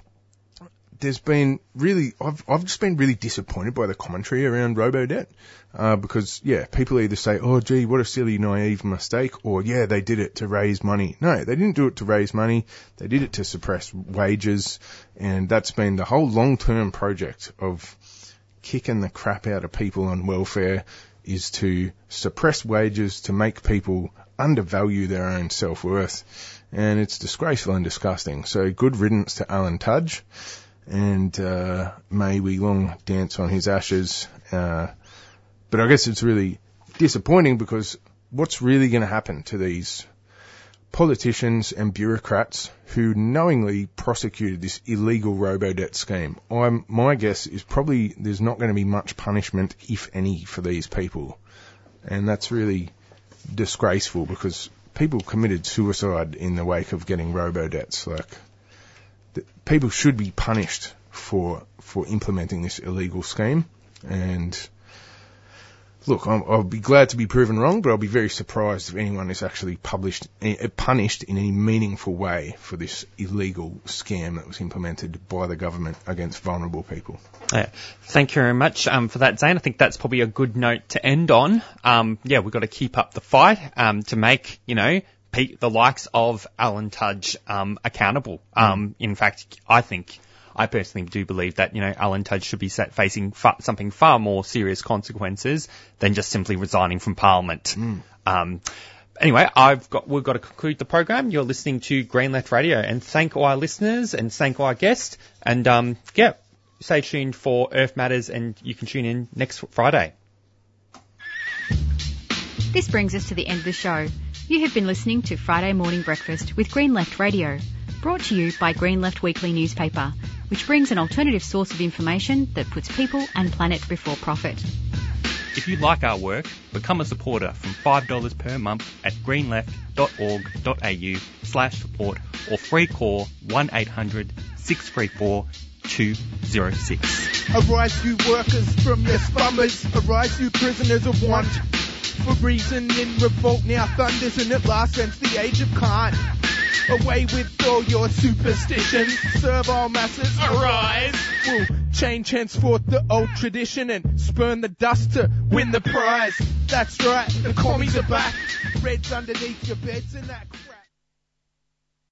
C: there's been really, I've, I've just been really disappointed by the commentary around robo-debt, uh, because, yeah, people either say, oh gee, what a silly naive mistake, or yeah, they did it to raise money. No, they didn't do it to raise money, they did it to suppress wages, and that's been the whole long-term project of kicking the crap out of people on welfare is to suppress wages to make people undervalue their own self-worth. And it's disgraceful and disgusting. So good riddance to Alan Tudge and uh, may we long dance on his ashes. Uh, but I guess it's really disappointing because what's really going to happen to these politicians and bureaucrats who knowingly prosecuted this illegal robo-debt scheme? I'm, my guess is probably there's not going to be much punishment, if any, for these people. And that's really disgraceful because people committed suicide in the wake of getting robo-debts. Like, people should be punished for for implementing this illegal scheme. And look, I'll, I'll, be glad to be proven wrong, but I'll be very surprised if anyone is actually published uh, punished in any meaningful way for this illegal scam that was implemented by the government against vulnerable people.
B: Yeah. Thank you very much um, for that, Zane. I think that's probably a good note to end on. Um, yeah, we've got to keep up the fight um, to make you know the likes of Alan Tudge um, accountable. Um, in fact, I think I personally do believe that you know Alan Tudge should be set facing fa- something far more serious consequences than just simply resigning from Parliament.
C: Mm.
B: Um, anyway, I've got we've got to conclude the program. You're listening to Green Left Radio, and thank all our listeners and thank all our guests. And um, yeah, stay tuned for Earth Matters, and you can tune in next Friday.
A: This brings us to the end of the show. You have been listening to Friday Morning Breakfast with Green Left Radio, brought to you by Green Left Weekly newspaper, which brings an alternative source of information that puts people and planet before profit.
B: If you like our work, become a supporter from $5 per month at greenleft.org.au slash support or free call 1800 634 206.
Q: Arise you workers from your slumbers, arise you prisoners of want for reason in revolt now thunders and at last ends the age of Khan. Away with all your superstitions, serve all masses, arise! We'll change henceforth the old tradition and spurn the dust to win the prize. That's right, the commies are back, reds underneath your beds and that crap.